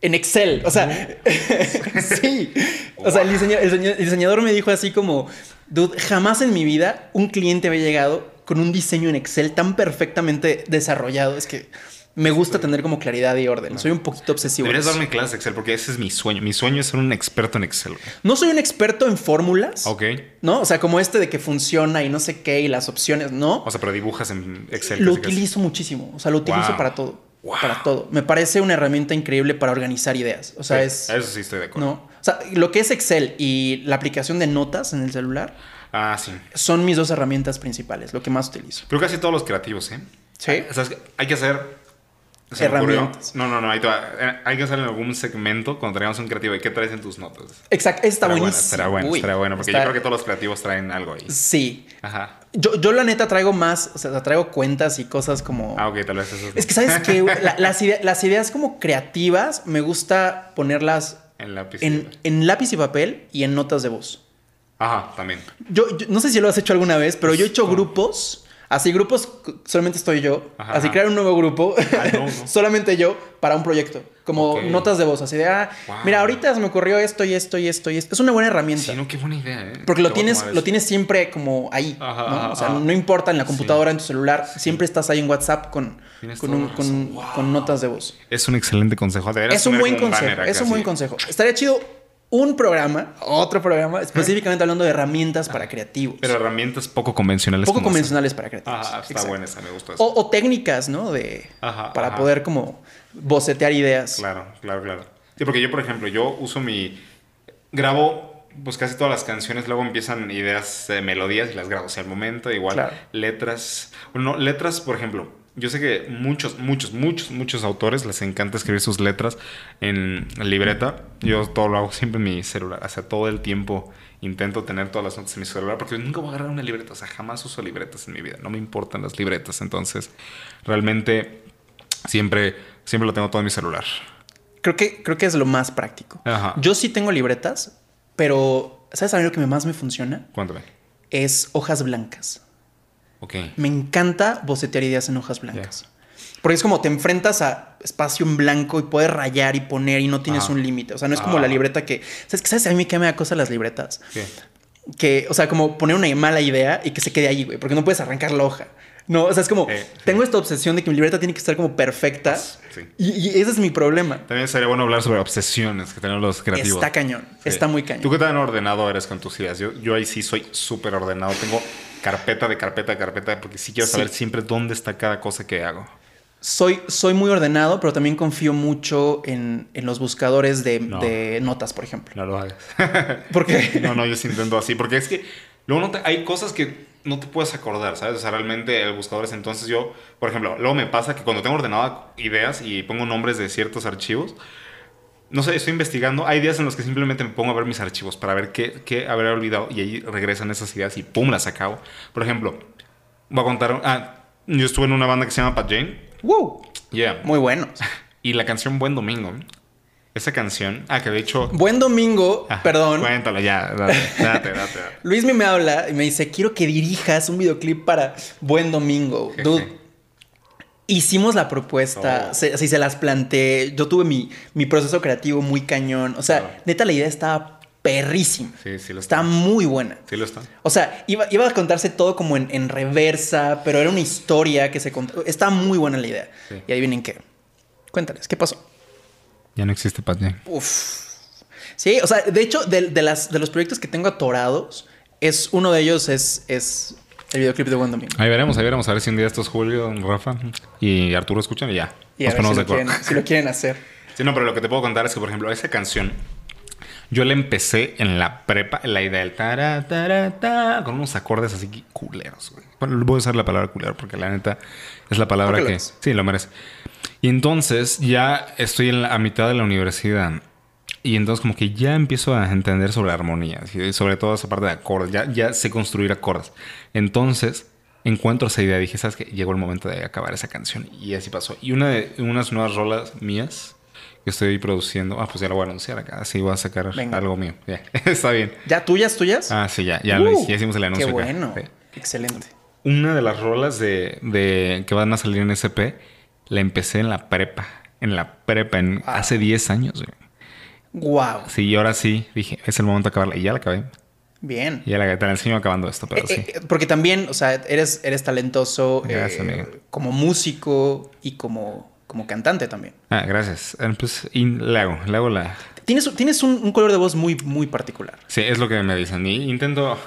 En Excel. O sea, sí. O sea, el, el diseñador me dijo así como, dude, jamás en mi vida un cliente había llegado con un diseño en Excel tan perfectamente desarrollado. Es que me gusta tener como claridad y orden. Soy un poquito obsesivo. Deberías darme clases de Excel porque ese es mi sueño. Mi sueño es ser un experto en Excel. No soy un experto en fórmulas. Ok. ¿No? O sea, como este de que funciona y no sé qué y las opciones, ¿no? O sea, pero dibujas en Excel. lo casi, casi. utilizo muchísimo. O sea, lo utilizo Wow. para todo. Wow. Para todo. Me parece una herramienta increíble para organizar ideas. O sea, Sí, es. Eso sí estoy de acuerdo. ¿No? O sea, lo que es Excel y la aplicación de notas en el celular Ah, sí. son mis dos herramientas principales, lo que más utilizo. Creo que casi todos los creativos, ¿eh? Sí. O sea, hay que hacer. Se Herramientas. No, no, no. ahí te va. Eh, Hay que hacer en algún segmento cuando traigamos un creativo. ¿Y qué traes en tus notas? Exacto. Está Estará bueno, buenísimo. estará bueno, Uy, estará bueno. Porque está- yo creo que todos los creativos traen algo ahí. Sí. Ajá. Yo, yo la neta traigo más, o sea, traigo cuentas y cosas como... Ah, ok, tal vez eso Es que, ¿sabes? La- las, ide- las ideas como creativas me gusta ponerlas En lápiz. en, en lápiz y papel y en notas de voz. Ajá, también. Yo, yo- no sé si lo has hecho alguna vez, pero yo he hecho grupos. Así, grupos, solamente estoy yo. Ajá, así, ajá. crear un nuevo grupo, Ah, no, no. solamente yo, para un proyecto. Como notas de voz, así de, ah, Wow. mira, ahorita se me ocurrió esto y esto y esto y esto. Es una buena herramienta. Sí, no, qué buena idea, ¿eh? Porque lo tienes, lo tienes siempre como ahí. Ajá, ¿no? ajá, o sea, ajá. no importa en la Sí. computadora, en tu celular, siempre estás ahí en WhatsApp con, con, toda un- la con- razón. Wow. con notas de voz. Es un excelente consejo. Es un buen consejo. Es un buen consejo. Estaría chido un programa, otro programa, específicamente hablando de herramientas para creativos. Pero herramientas poco convencionales. poco convencionales para creativos. esa. Ajá, está Exacto. buena esa, me gustó eso. O, o técnicas, ¿no? De, Ajá, para ajá. poder como bocetear ideas. Claro, claro, claro. Sí, porque yo, por ejemplo, yo uso mi... Grabo pues casi todas las canciones, luego empiezan ideas de melodías y las grabo. O sea, al momento, igual, Claro. letras. Bueno, letras, por ejemplo, yo sé que muchos, muchos, muchos, muchos autores les encanta escribir sus letras en libreta. Yo todo lo hago siempre en mi celular. O sea, todo el tiempo intento tener todas las notas en mi celular porque nunca voy a agarrar una libreta. O sea, jamás uso libretas en mi vida. No me importan las libretas. Entonces, realmente siempre, siempre lo tengo todo en mi celular. Creo que, creo que es lo más práctico. Ajá. Yo sí tengo libretas, pero ¿sabes a mí lo que más me funciona? Cuéntame. Es hojas blancas. Me encanta bocetear ideas en hojas blancas. Porque es como te enfrentas a espacio en blanco y puedes rayar y poner y no tienes un límite. O sea, no es como Ah. la libreta que... ¿Sabes qué? ¿Sabes a mí qué me da cosa las libretas? ¿Qué? Que, o sea, como poner una mala idea y que se quede ahí, güey. Porque no puedes arrancar la hoja. No, o sea, es como... Eh, sí. Tengo esta obsesión de que mi libreta tiene que estar como perfecta. Sí. Y, y ese es mi problema. También sería bueno hablar sobre obsesiones que tenemos los creativos. Está cañón. Sí. Está muy cañón. ¿Tú qué tan ordenado eres con tus ideas? Yo, yo ahí sí soy súper ordenado. Tengo carpeta de carpeta de carpeta porque sí quiero Sí. saber siempre dónde está cada cosa que hago. Soy, soy muy ordenado, pero también confío mucho en, en los buscadores de, No. de notas, por ejemplo. No lo hagas. Porque... no, no, yo sí intento así. Porque es que luego no te- hay cosas que no te puedes acordar, ¿sabes? O sea, realmente el buscador es entonces yo, por ejemplo, luego me pasa que cuando tengo ordenadas ideas y pongo nombres de ciertos archivos, no sé, estoy investigando. Hay días en los que simplemente me pongo a ver mis archivos para ver qué, qué habré olvidado y ahí regresan esas ideas y pum, las acabo. Por ejemplo, voy a contar. Ah, Yo estuve en una banda que se llama Pat Jane. ¡Wow! Yeah. Muy buenos. Y la canción Buen Domingo. Esa canción. Ah, que de hecho. Buen domingo, Ah, perdón. Cuéntalo ya. Date, date, date. date. Luis me habla y me dice, quiero que dirijas un videoclip para Buen Domingo. Dude, hicimos la propuesta, Oh. se- así se las planteé. Yo tuve mi, mi proceso creativo muy cañón. O sea, Claro. neta, la idea estaba perrísima. Sí, sí lo está. Está muy buena. Sí lo está. O sea, iba, iba a contarse todo como en, en reversa, pero era una historia que se contó. Está muy buena la idea. Sí. Y adivinen qué. Cuéntales, ¿qué pasó? Ya no existe Pat Jane. Uf. Sí, o sea, de hecho, de, de las, de los proyectos que tengo atorados, es uno de ellos es, es el videoclip de Buen Domingo. Ahí veremos, ahí veremos. A ver si un día estos Julio, Rafa y Arturo escuchan y ya. Y a nos ver ponemos si de lo, acuerdo. quieren, si lo quieren hacer. Sí, no, pero lo que te puedo contar es que, por ejemplo, esa canción yo la empecé en la prepa, en la idea del tara, tara, ta, con unos acordes así culeros, güey. Bueno, voy a usar la palabra culero porque la neta es la palabra lo que. Sí, lo merece. Y entonces ya estoy en la, a mitad de la universidad. Y entonces como que ya empiezo a entender sobre armonías y sobre todo esa parte de acordes. Ya, ya sé construir acordes. Entonces encuentro esa idea. Dije, ¿sabes qué? Llegó el momento de acabar esa canción. Y así pasó. Y una de unas nuevas rolas mías que estoy produciendo. Ah, pues ya lo voy a anunciar acá. Así voy a sacar Venga. algo mío. Ya, está bien. ¿Ya tuyas, tuyas? Ah, sí, ya. Ya, lo Uh, hice- ya hicimos el anuncio. Qué acá. bueno. Sí. Excelente. Una de las rolas de, de- que van a salir en SP la empecé en la prepa. En la prepa, en, Ah. hace 10 años. güey. Wow. Sí, y ahora sí, dije, es el momento de acabarla. Y ya la acabé. Bien. Y ya la, te la enseño acabando esto, pero Eh, sí. eh, porque también, o sea, eres, eres talentoso Gracias, eh, como músico y como, como cantante también. Ah, gracias. Eh, Pues, le hago, le hago la... Tienes, tienes un, un color de voz muy, muy particular. Sí, es lo que me dicen. Y intento...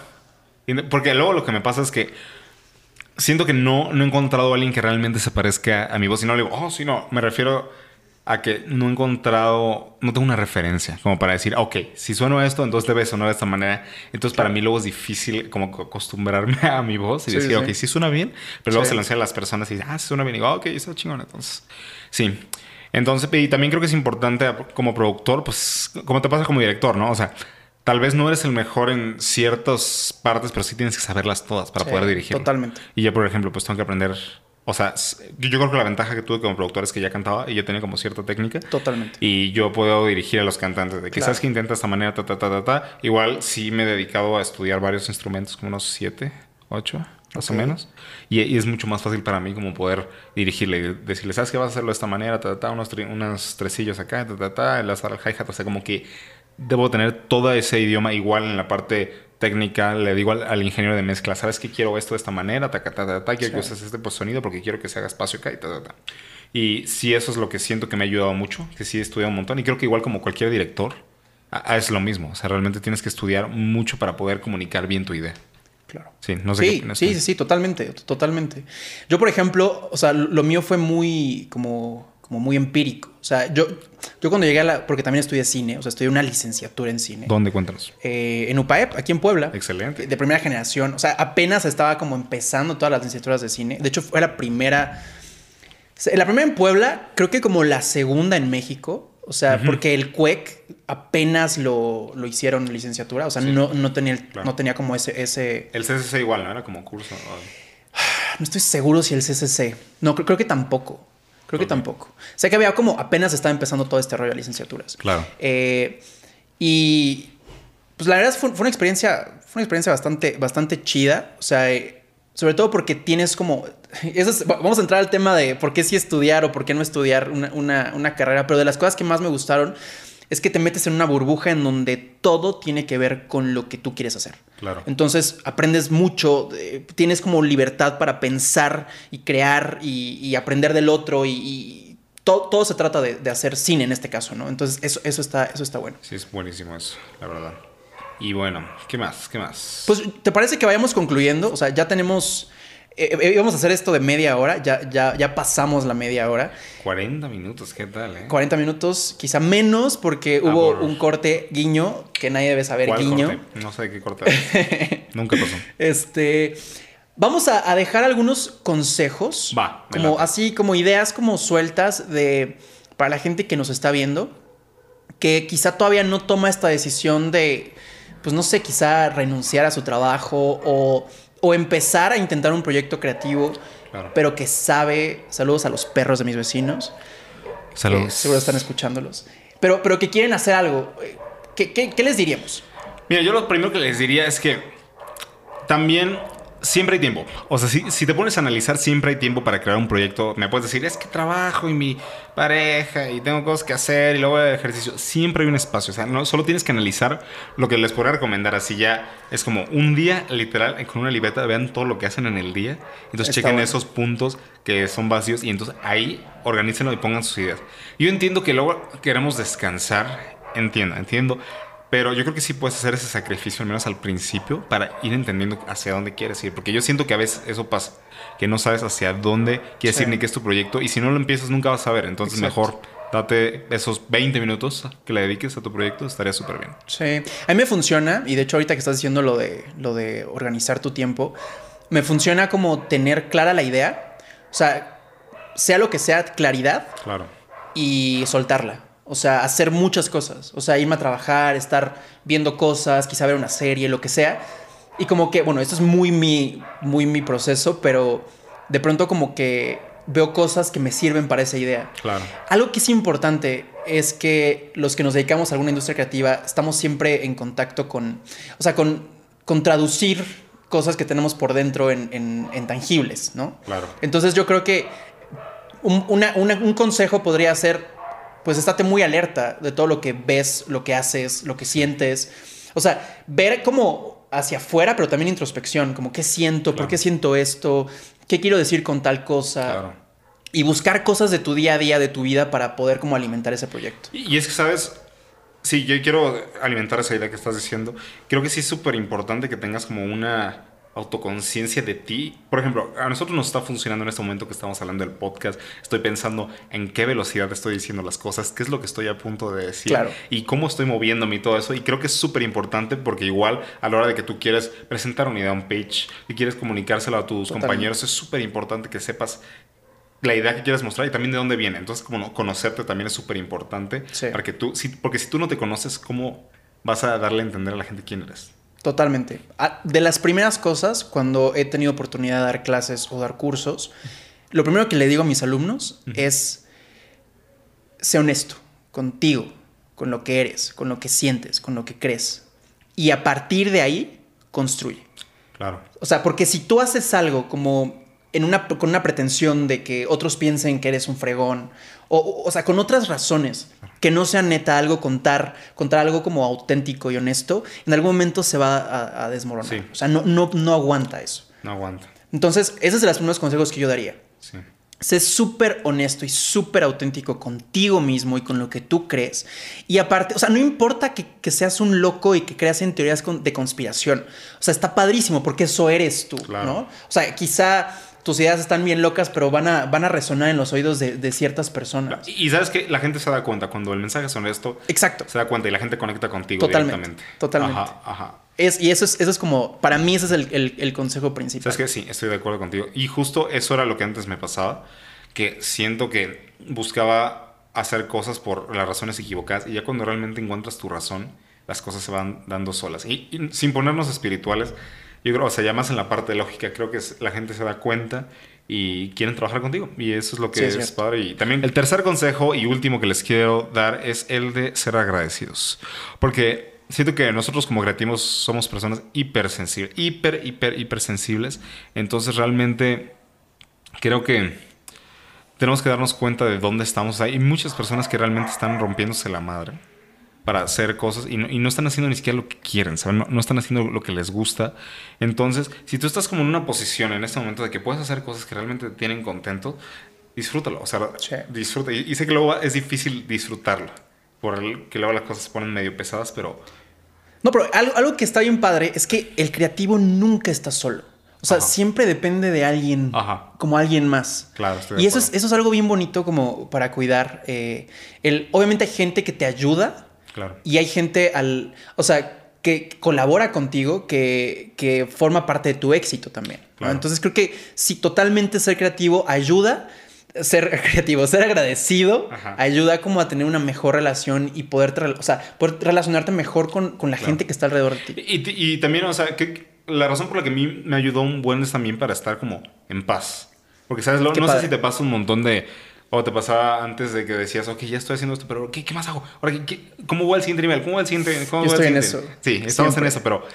int- Porque luego lo que me pasa es que siento que no, no he encontrado a alguien que realmente se parezca a mi voz. Y no le digo, oh, sí, no. Me refiero a que no he encontrado, no tengo una referencia como para decir, ok, si sueno esto, entonces debe sonar de esta manera. Entonces para mí luego es difícil como co- acostumbrarme a mi voz y Sí, decir, sí. ok, sí suena bien, pero luego Sí. se lo a las personas y dicen, ah, suena bien. Y digo, ok, está chingón. Entonces, sí. Entonces, y también creo que es importante como productor, pues, como te pasa como director, ¿no? O sea, tal vez no eres el mejor en ciertas partes, pero sí tienes que saberlas todas para poder dirigir. totalmente. Y yo, por ejemplo, pues tengo que aprender. O sea, yo, creo que la ventaja que tuve como productor es que ya cantaba y ya tenía como cierta técnica. Totalmente. Y yo puedo dirigir a los cantantes de Claro. quizás que intenta esta manera, ta, ta, ta, ta, ta. Igual sí me he dedicado a estudiar varios instrumentos, como unos siete, ocho, más o menos. Y, y es mucho más fácil para mí como poder dirigirle y decirle, ¿sabes qué vas a hacerlo de esta manera? Ta, ta, ta, unos, unos tresillos acá, ta, ta, ta, al hi-hat. O sea, como que debo tener todo ese idioma igual en la parte técnica. Le digo al, al ingeniero de mezcla, ¿sabes qué quiero esto de esta manera? Ta, ta, ta, ta, quiero que uses este pues, sonido porque quiero que se haga espacio acá y ta, ta, ta. Y sí, eso es lo que siento que me ha ayudado mucho, que sí he estudiado un montón. Y creo que igual como cualquier director, es lo mismo. O sea, realmente tienes que estudiar mucho para poder comunicar bien tu idea. Claro. Sí, no sé Sí, sí, sí, totalmente, totalmente. Yo, por ejemplo, o sea, lo mío fue muy, como, como muy empírico. O sea, yo, yo cuando llegué a la, porque también estudié cine, o sea, estudié una licenciatura en cine. ¿Dónde cuéntanos? eh, en UPAEP, aquí en Puebla. Excelente. De primera generación. O sea, apenas estaba como empezando todas las licenciaturas de cine. De hecho, fue la primera. La primera en Puebla, creo que como la segunda en México. O sea, porque el CUEC apenas lo, lo hicieron licenciatura. O sea, Sí. no, no, tenía, el- Claro. no tenía como ese, ese. El CCC igual, ¿no? Era como curso. o- No estoy seguro si el CCC. No, creo, creo que tampoco. Creo que tampoco. Sé que había como apenas estaba empezando todo este rollo de licenciaturas. Claro. Eh, y pues la verdad fue, fue una experiencia, fue una experiencia bastante, bastante chida. O sea, eh, sobre todo porque tienes como. eso es- va- vamos a entrar al tema de por qué sí estudiar o por qué no estudiar una, una- una carrera. Pero de las cosas que más me gustaron es que te metes en una burbuja en donde todo tiene que ver con lo que tú quieres hacer. Claro. Entonces aprendes mucho, eh, tienes como libertad para pensar y crear y, y aprender del otro y, y to- todo se trata de, de hacer cine en este caso, ¿no? Entonces eso, eso, está, eso está bueno. Sí, es buenísimo eso, la verdad. Y bueno, ¿qué más? ¿Qué más? Pues, ¿te parece que vayamos concluyendo? O sea, ya tenemos... eh, eh, íbamos a hacer esto de media hora, ya, ya, ya pasamos la media hora. 40 minutos, ¿qué tal, eh? 40 minutos, quizá menos, porque Ah, hubo por- un corte guiño que nadie debe saber, ¿Cuál guiño. corte? No sé de qué corte. Nunca pasó. Este. Vamos a, a dejar algunos consejos. Va, Como late. así, como ideas como sueltas de. Para la gente que nos está viendo. Que quizá todavía no toma esta decisión de. Pues no sé, quizá renunciar a su trabajo o o empezar a intentar un proyecto creativo, Claro. pero que sabe, saludos a los perros de mis vecinos, Saludos. seguro están escuchándolos, pero, pero que quieren hacer algo, ¿qué, qué, qué les diríamos? Mira, yo lo primero que les diría es que también siempre hay tiempo. O sea, si, si te pones a analizar, siempre hay tiempo para crear un proyecto. Me puedes decir, es que trabajo y mi pareja y tengo cosas que hacer y luego ejercicio. Siempre hay un espacio. O sea, no, solo tienes que analizar lo que les podría recomendar. Así ya es como un día literal con una libreta. Vean todo lo que hacen en el día. Entonces Está chequen bueno. esos puntos que son vacíos y entonces ahí organícenlo y pongan sus ideas. Yo entiendo que luego queremos descansar. Entiendo, entiendo. Pero yo creo que sí puedes hacer ese sacrificio, al menos al principio, para ir entendiendo hacia dónde quieres ir. Porque yo siento que a veces eso pasa, que no sabes hacia dónde quieres Sí. ir ni qué es tu proyecto. Y si no lo empiezas, nunca vas a ver. Entonces, Exacto. mejor date esos 20 minutos que le dediques a tu proyecto, estaría súper bien. Sí, a mí me funciona, y de hecho ahorita que estás diciendo lo de, lo de organizar tu tiempo, me funciona como tener clara la idea, o sea, sea lo que sea, claridad Claro. y soltarla. O sea, hacer muchas cosas. O sea, irme a trabajar, estar viendo cosas, quizá ver una serie, lo que sea. Y como que, bueno, esto es muy mi, muy mi proceso, pero de pronto como que veo cosas que me sirven para esa idea. Claro. Algo que es importante es que los que nos dedicamos a alguna industria creativa estamos siempre en contacto con, o sea, con, con traducir cosas que tenemos por dentro en, en- en tangibles, ¿no? Claro. Entonces yo creo que un, una- una- un consejo podría ser, pues estate muy alerta de todo lo que ves, lo que haces, lo que sientes. O sea, ver como hacia afuera, pero también introspección, como qué siento, por qué siento esto, qué quiero decir con tal cosa. Claro. Y buscar cosas de tu día a día, de tu vida, para poder como alimentar ese proyecto. Y y es que, ¿sabes? Sí, yo quiero alimentar esa idea que estás diciendo. Creo que sí es súper importante que tengas como una autoconciencia de ti. Por ejemplo, a nosotros nos está funcionando en este momento que estamos hablando del podcast. Estoy pensando en qué velocidad estoy diciendo las cosas, qué es lo que estoy a punto de decir Claro. y cómo estoy moviéndome y todo eso. Y creo que es súper importante porque igual a la hora de que tú quieres presentar una idea, un pitch, y quieres comunicárselo a tus Totalmente. compañeros, es súper importante que sepas la idea que quieres mostrar y también de dónde viene. Entonces, como no- conocerte también es súper importante. Sí. Para que tú, si- porque si tú no te conoces, ¿cómo vas a darle a entender a la gente quién eres? Totalmente. Ah, De las primeras cosas, cuando he tenido oportunidad de dar clases o dar cursos, lo primero que le digo a mis alumnos es, sé honesto contigo, con lo que eres, con lo que sientes, con lo que crees. Y a partir de ahí, construye. Claro. O sea, porque si tú haces algo como en una, con una pretensión de que otros piensen que eres un fregón, o, o, o sea, con otras razones, que no sea neta algo contar, contar algo como auténtico y honesto, en algún momento se va a, a desmoronar. Sí. O sea, no, no, no aguanta eso. No aguanta. Entonces, ese es de los primeros consejos que yo daría. Sí. Sé súper honesto y súper auténtico contigo mismo y con lo que tú crees. Y aparte, o sea, no importa que, que seas un loco y que creas en teorías con- de conspiración. O sea, está padrísimo porque eso eres tú, Claro. ¿no? O sea, quizá tus ideas están bien locas, pero van a, van a resonar en los oídos de, de ciertas personas. Y, sabes que la gente se da cuenta cuando el mensaje es honesto, Exacto. se da cuenta y la gente conecta contigo Totalmente, directamente. totalmente. Ajá, ajá. Es, y eso es, eso es como, para mí ese es el, el- el consejo principal. ¿Sabes qué? Sí, estoy de acuerdo contigo. Y justo eso era lo que antes me pasaba, que siento que buscaba hacer cosas por las razones equivocadas y ya cuando realmente encuentras tu razón, las cosas se van dando solas. Y, y sin ponernos espirituales, yo creo, o sea, ya más en la parte lógica, creo que es- la gente se da cuenta y quieren trabajar contigo. Y eso es lo que Sí, es, padre. Y también el tercer consejo y último que les quiero dar es el de ser agradecidos. Porque siento que nosotros como creativos somos personas hipersensibles, hiper, hiper, hipersensibles. Entonces realmente creo que tenemos que darnos cuenta de dónde estamos. Hay muchas personas que realmente están rompiéndose la madre para hacer cosas y no, y no están haciendo ni siquiera lo que quieren, ¿saben? No, no están haciendo lo que les gusta. Entonces, si tú estás como en una posición en este momento de que puedes hacer cosas que realmente te tienen contento, disfrútalo. O sea, Sí. disfruta. Y, y sé que luego es difícil disfrutarlo, por el, que luego las cosas se ponen medio pesadas, pero No, pero algo, algo que está bien padre es que el creativo nunca está solo. O sea, Ajá. siempre depende de alguien, Ajá. como alguien más. Claro, estoy de Y eso es, eso es algo bien bonito como para cuidar. eh, el, obviamente hay gente que te ayuda claro. y hay gente al, o sea, que colabora contigo, que, que forma parte de tu éxito también. Entonces creo que si totalmente ser creativo ayuda, ser creativo, ser agradecido, Ajá. ayuda como a tener una mejor relación y poder, o sea, poder relacionarte mejor con, con la Claro. gente que está alrededor de ti. Y, y- también, o sea, que la razón por la que a mí me ayudó un buen es también para estar como en paz. Porque, ¿sabes? Lo- no padre. sé si te pasa un montón de... O te pasaba antes de que decías, ok, ya estoy haciendo esto, pero ¿qué, qué más hago? Ahora, ¿qué- ¿cómo va el siguiente nivel? ¿Cómo va el siguiente? ¿Cómo Yo el estoy en siguiente? eso. Sí, estamos Siempre. en eso, pero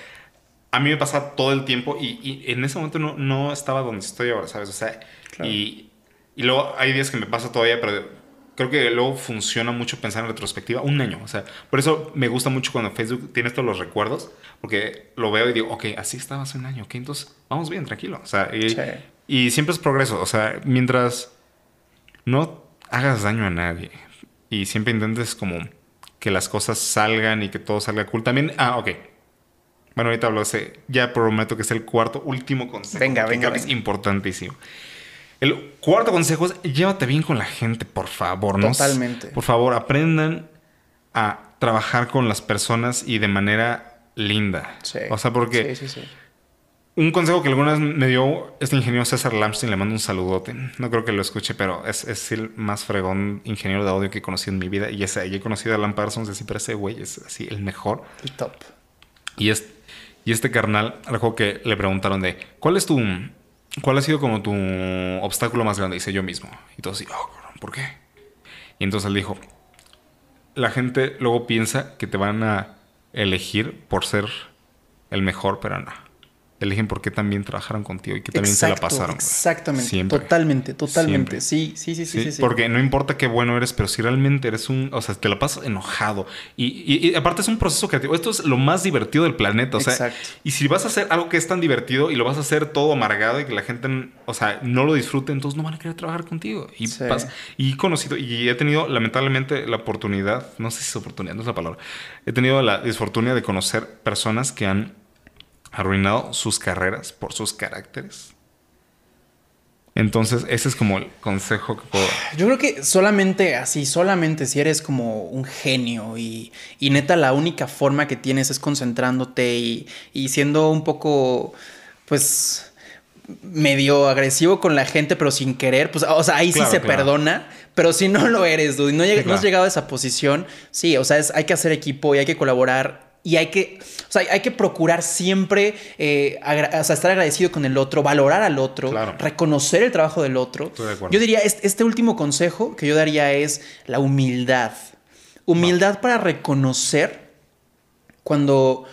a mí me pasa todo el tiempo y, y en ese momento no, no estaba donde estoy ahora, ¿sabes? O sea, Claro. y, y luego hay días que me pasa todavía, pero creo que luego funciona mucho pensar en retrospectiva. Un año, o sea, por eso me gusta mucho cuando Facebook tiene todos los recuerdos, porque lo veo y digo, ok, así estaba hace un año, ok, entonces vamos bien, tranquilo. O sea, y, Sí. y siempre es progreso, o sea, mientras no hagas daño a nadie y siempre intentes como que las cosas salgan y que todo salga cool. También, ah, ok. Bueno, ahorita hablo de ese, ya prometo que es el cuarto, último consejo. Venga, que venga, que es venga. importantísimo. El cuarto consejo es llévate bien con la gente, por favor. ¿no? Totalmente. Por favor, aprendan a trabajar con las personas y de manera linda. Sí. O sea, porque Sí, sí, sí. Un consejo que alguna vez me dio este ingeniero César Lamstein, le mando un saludote. No creo que lo escuche, pero es, es el más fregón ingeniero de audio que he conocido en mi vida. Y ese, y he conocido a Alan Parsons, así, pero ese güey es así el mejor. El top. Y, es, y este carnal, algo que le preguntaron de, ¿cuál es tu, cuál ha sido como tu obstáculo más grande? Dice yo mismo. Y todo así, oh, ¿por qué? Y entonces él dijo, la gente luego piensa que te van a elegir por ser el mejor, pero no. Eligen porque también trabajaron contigo y que también se la pasaron. Exactamente. Siempre. Totalmente, totalmente. Siempre. Sí, sí, sí, sí, Sí. Porque no importa qué bueno eres, pero si realmente eres un. O sea, te la pasas enojado. Y, y- y aparte es un proceso creativo. Esto es lo más divertido del planeta. O sea, Exacto. y si vas a hacer algo que es tan divertido y lo vas a hacer todo amargado y que la gente, o sea, no lo disfrute, entonces no van a querer trabajar contigo. Y, Sí. pasa- y he conocido, y he tenido lamentablemente la oportunidad, no sé si es oportunidad, no es la palabra, he tenido la disfortuna de conocer personas que han arruinado sus carreras por sus caracteres. Entonces, ese es como el consejo que puedo dar. Yo creo que solamente así, solamente si eres como un genio y, y neta la única forma que tienes es concentrándote y, y siendo un poco, pues, medio agresivo con la gente, pero sin querer, pues, o sea, ahí sí se claro. perdona, pero si no lo eres, dude, y no, lleg- Sí, no has llegado a esa posición, sí, o sea, es, hay que hacer equipo y hay que colaborar. Y hay que, o sea, hay que procurar siempre eh, o sea, estar agradecido con el otro, valorar al otro, Claro. reconocer el trabajo del otro. Estoy de acuerdo. Yo diría, este, este último consejo que yo daría es la humildad. Humildad para reconocer cuando...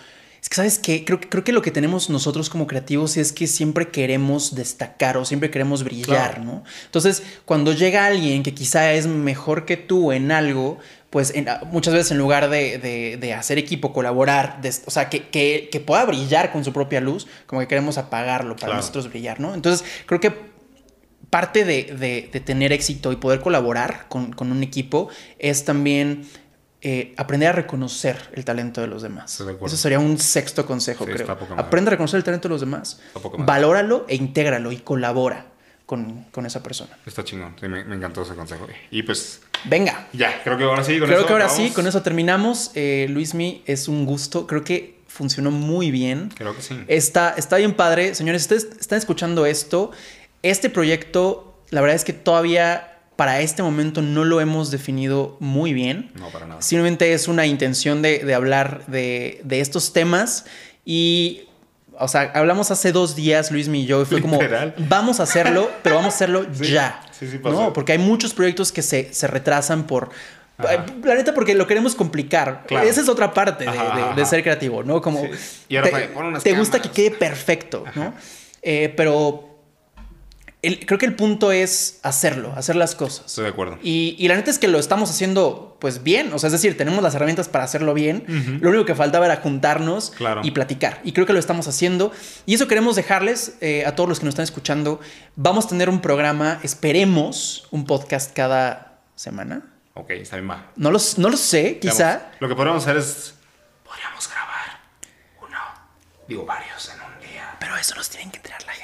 Es que, ¿sabes qué? Creo, que- creo que lo que tenemos nosotros como creativos es que siempre queremos destacar o siempre queremos brillar, Claro. ¿no? Entonces, cuando llega alguien que quizá es mejor que tú en algo, pues en- muchas veces en lugar de, de- de hacer equipo, colaborar, de- o sea, que, que- que pueda brillar con su propia luz, como que queremos apagarlo para Claro. nosotros brillar, ¿no? Entonces, creo que parte de, tener éxito y poder colaborar con, con un equipo es también eh, aprender a reconocer el talento de los demás. De. Eso sería un sexto consejo, Sí, creo. Aprende a reconocer el talento de los demás. Valóralo e intégralo y colabora con, con esa persona. Está chingón. Sí, me, me encantó ese consejo. Y pues, Venga. ya, creo que ahora sí. Con creo eso que ahora sí, con eso terminamos. Eh, Luismi, es un gusto. Creo que funcionó muy bien. Creo que sí. Está, está bien padre. Señores, ustedes están escuchando esto. Este proyecto, la verdad es que todavía para este momento no lo hemos definido muy bien. No, para nada. Simplemente es una intención de, de hablar de, de estos temas y... O sea, hablamos hace dos días, Luis y yo, y fue como, vamos a hacerlo, pero vamos a hacerlo Sí, ya. sí, sí pasó. ¿no? Porque hay muchos proyectos que se, se retrasan por... Ajá. La neta, porque lo queremos complicar. Claro. Esa es otra parte de, Ajá, de- ajá, de ajá. ser creativo, ¿no? Como Sí. Y ahora, te, gusta que quede perfecto, ¿no? Eh, pero el- creo que el punto es hacerlo, hacer las cosas. Estoy de acuerdo. Y, y la neta es que lo estamos haciendo pues bien, o sea, es decir, tenemos las herramientas para hacerlo bien, lo único que faltaba era juntarnos Claro. y platicar, y creo que lo estamos haciendo, y eso queremos dejarles eh, a todos los que nos están escuchando, vamos a tener un programa, esperemos, un podcast cada semana, Ok, está bien, va. no, los, no lo sé, quizá, Veamos. Lo que podríamos hacer es. Podríamos grabar uno, digo varios en un día. pero eso nos tienen que enterar la gente.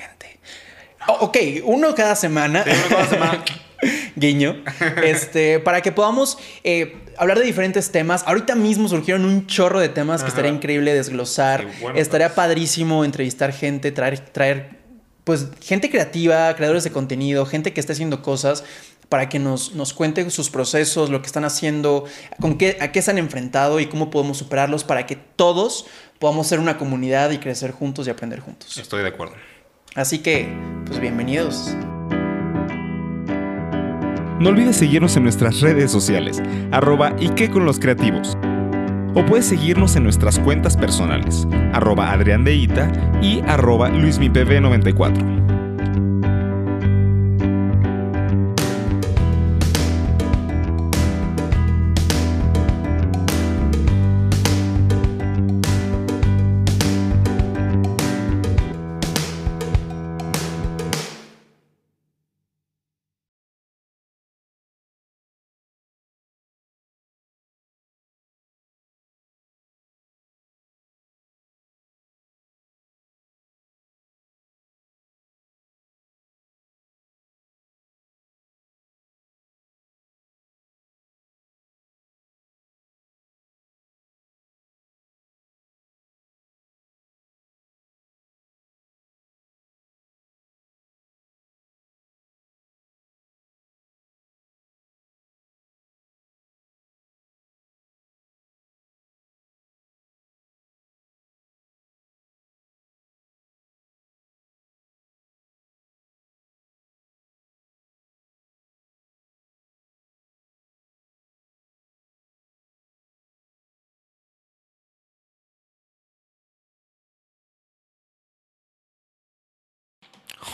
Oh, ok, uno cada semana. Sí, uno cada semana. Guiño. Este, para que podamos eh, hablar de diferentes temas. Ahorita mismo surgieron un chorro de temas que estaría increíble desglosar. Bueno, estaría pues. padrísimo entrevistar gente, traer, traer pues gente creativa, creadores de contenido, gente que está haciendo cosas para que nos, nos cuente sus procesos, lo que están haciendo, con qué, a qué se han enfrentado y cómo podemos superarlos para que todos podamos ser una comunidad y crecer juntos y aprender juntos. Estoy de acuerdo. Así que, pues bienvenidos. No olvides seguirnos en nuestras redes sociales, arroba qué con los creativos. O puedes seguirnos en nuestras cuentas personales, arroba Adrián de Ita y arroba LuisMiPV94.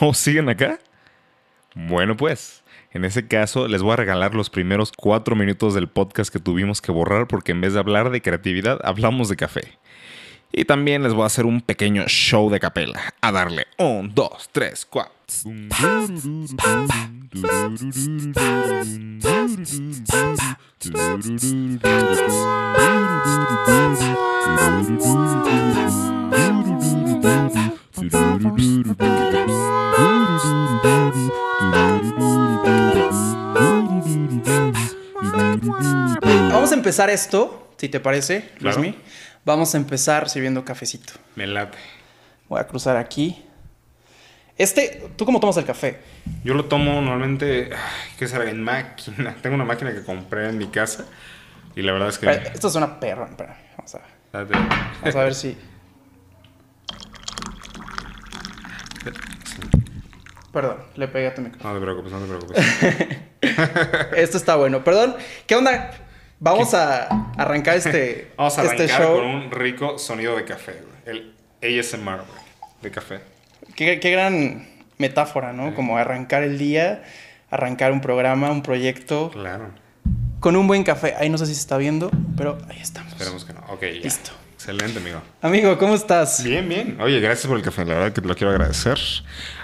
¿O siguen acá? Bueno, pues, en ese caso les voy a regalar los primeros cuatro minutos del podcast que tuvimos que borrar porque en vez de hablar de creatividad, hablamos de café. Y también les voy a hacer un pequeño show de capela. A darle un, dos, tres, cuatro. Vamos a empezar esto, si te parece, Claro. Luismi. Vamos a empezar sirviendo cafecito. Me late. Voy a cruzar aquí. Este, ¿tú cómo tomas el café? Yo lo tomo normalmente, ¿qué será? En máquina. Tengo una máquina que compré en mi casa y la verdad es que... Esto es una perra. espera, Vamos a, Date. vamos a ver si. Perdón, le pegué a tu micrófono. No te preocupes, no te preocupes. Esto está bueno. Perdón, ¿qué onda? Vamos a arrancar este, Vamos a este arrancar show. con un rico sonido de café, güey. El ASMR, güey, de café. Qué, qué gran metáfora, ¿no? Como arrancar el día, arrancar un programa, un proyecto Claro. con un buen café. Ahí no sé si se está viendo, pero ahí estamos. Esperemos que no. Ok, ya. Listo. Excelente, amigo. Amigo, ¿cómo estás? Bien, bien. Oye, gracias por el café. La verdad que te lo quiero agradecer.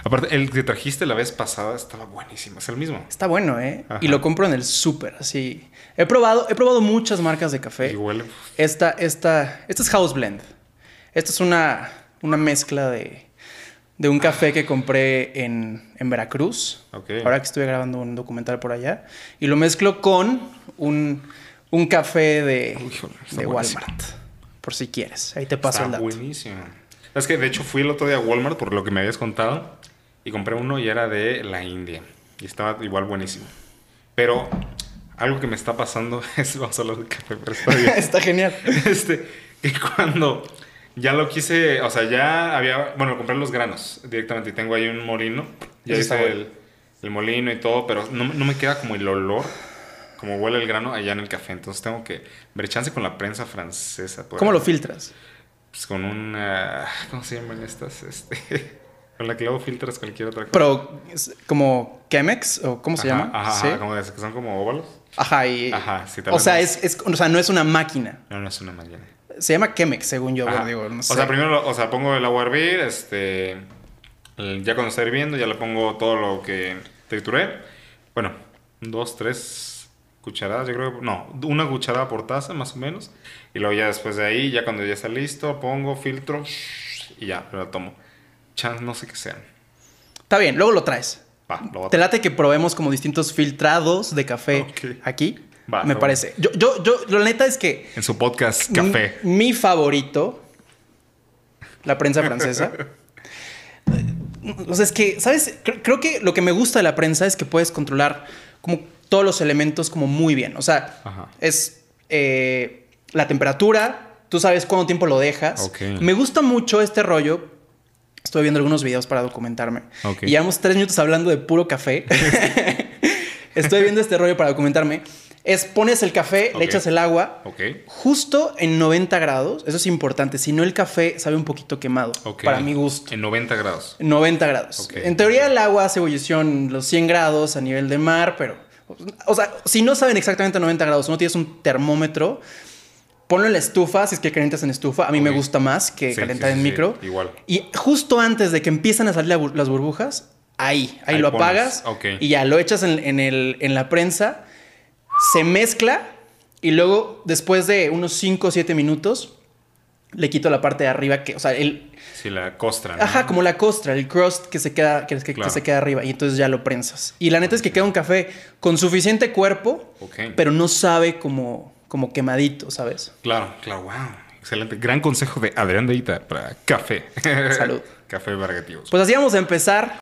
Aparte, el que trajiste la vez pasada estaba buenísimo. Es el mismo. Está bueno, ¿eh? Ajá. Y lo compro en el súper, así. He probado, he probado muchas marcas de café. Y huele. Esta, esta, esta es House Blend. Esta es una, una mezcla de, de un café que compré en, en Veracruz. Ahora que estuve grabando un documental por allá. Y lo mezclo con un, un café de, Uy, de buenísimo. Por si quieres. Ahí te paso Está el dato. buenísimo. Es que de hecho fui el otro día a Walmart por lo que me habías contado y compré uno y era de la India y estaba igual buenísimo. Pero algo que me está pasando es vamos a hablar de café, pero está bien. Está genial. este que cuando ya lo quise, o sea, ya había, bueno, compré los granos directamente y tengo ahí un molino. Ya hice el, el molino y todo, pero no, no me queda como el olor, como huele el grano allá en el café. Entonces tengo que chance con la prensa francesa. ¿Cómo lo filtras? Pues con una. ¿Cómo se llaman estas? Este. Con la que luego filtras cualquier otra cosa. Pero, como Chemex o cómo se Ajá, llama? Ajá, ¿Sí? como que son como óvalos. Ajá, y- Ajá, sí, tal O sea, es, es- o sea, no es una máquina. No, no es una mañana. Se llama Chemex, según yo. Ajá. Digo, no sé. O sea, primero, o sea, pongo el agua a hervir, este. ya cuando está hirviendo, ya le pongo todo lo que trituré. Bueno, dos, tres cucharadas, yo creo. que- No, una cucharada por taza, más o menos. Y luego ya después de ahí, ya cuando ya está listo, pongo, filtro y ya, lo tomo. Chance, no sé qué sean. Está bien, luego lo traes. Va, lo Te late que probemos como distintos filtrados de café Ok. aquí. Va, me parece. Yo, yo, yo, la neta es que En su podcast Café. mi, mi favorito, la prensa francesa. o sea, es que, ¿sabes? Creo, creo que lo que me gusta de la prensa es que puedes controlar como todos los elementos como muy bien. O sea, Ajá. es eh, la temperatura, tú sabes cuánto tiempo lo dejas. Me gusta mucho este rollo. Estoy viendo algunos videos para documentarme. Ok. Y llevamos tres minutos hablando de puro café. Estoy viendo este rollo para documentarme. Es pones el café, le echas el agua, justo en 90 grados. Eso es importante. Si no, el café sabe un poquito quemado. Para mi gusto. En 90 grados. 90 grados. En teoría el agua hace ebullición los 100 grados a nivel de mar, pero... O sea, si no saben exactamente 90 grados, no tienes un termómetro, ponlo en la estufa, si es que calientas en estufa. A mí me gusta más que Sí, calentar sí, en sí, micro. igual. Y justo antes de que empiezan a salir la las burbujas, ahí, ahí, Ahí lo pones, apagas ok. y ya lo echas en, en el, en la prensa, se mezcla y luego después de unos 5 o 7 minutos le quito la parte de arriba que, o sea, el, Sí, la costra. ¿no? Ajá, como la costra, el crust que se queda, que, que- que se queda arriba. Y entonces ya lo prensas. Y la neta es que queda un café con suficiente cuerpo, Ok. pero no sabe como, como quemadito, ¿sabes? Claro, claro, wow. Excelente. Gran consejo de Adrián Deita para café. Salud. café Vargativos. Pues así vamos a empezar.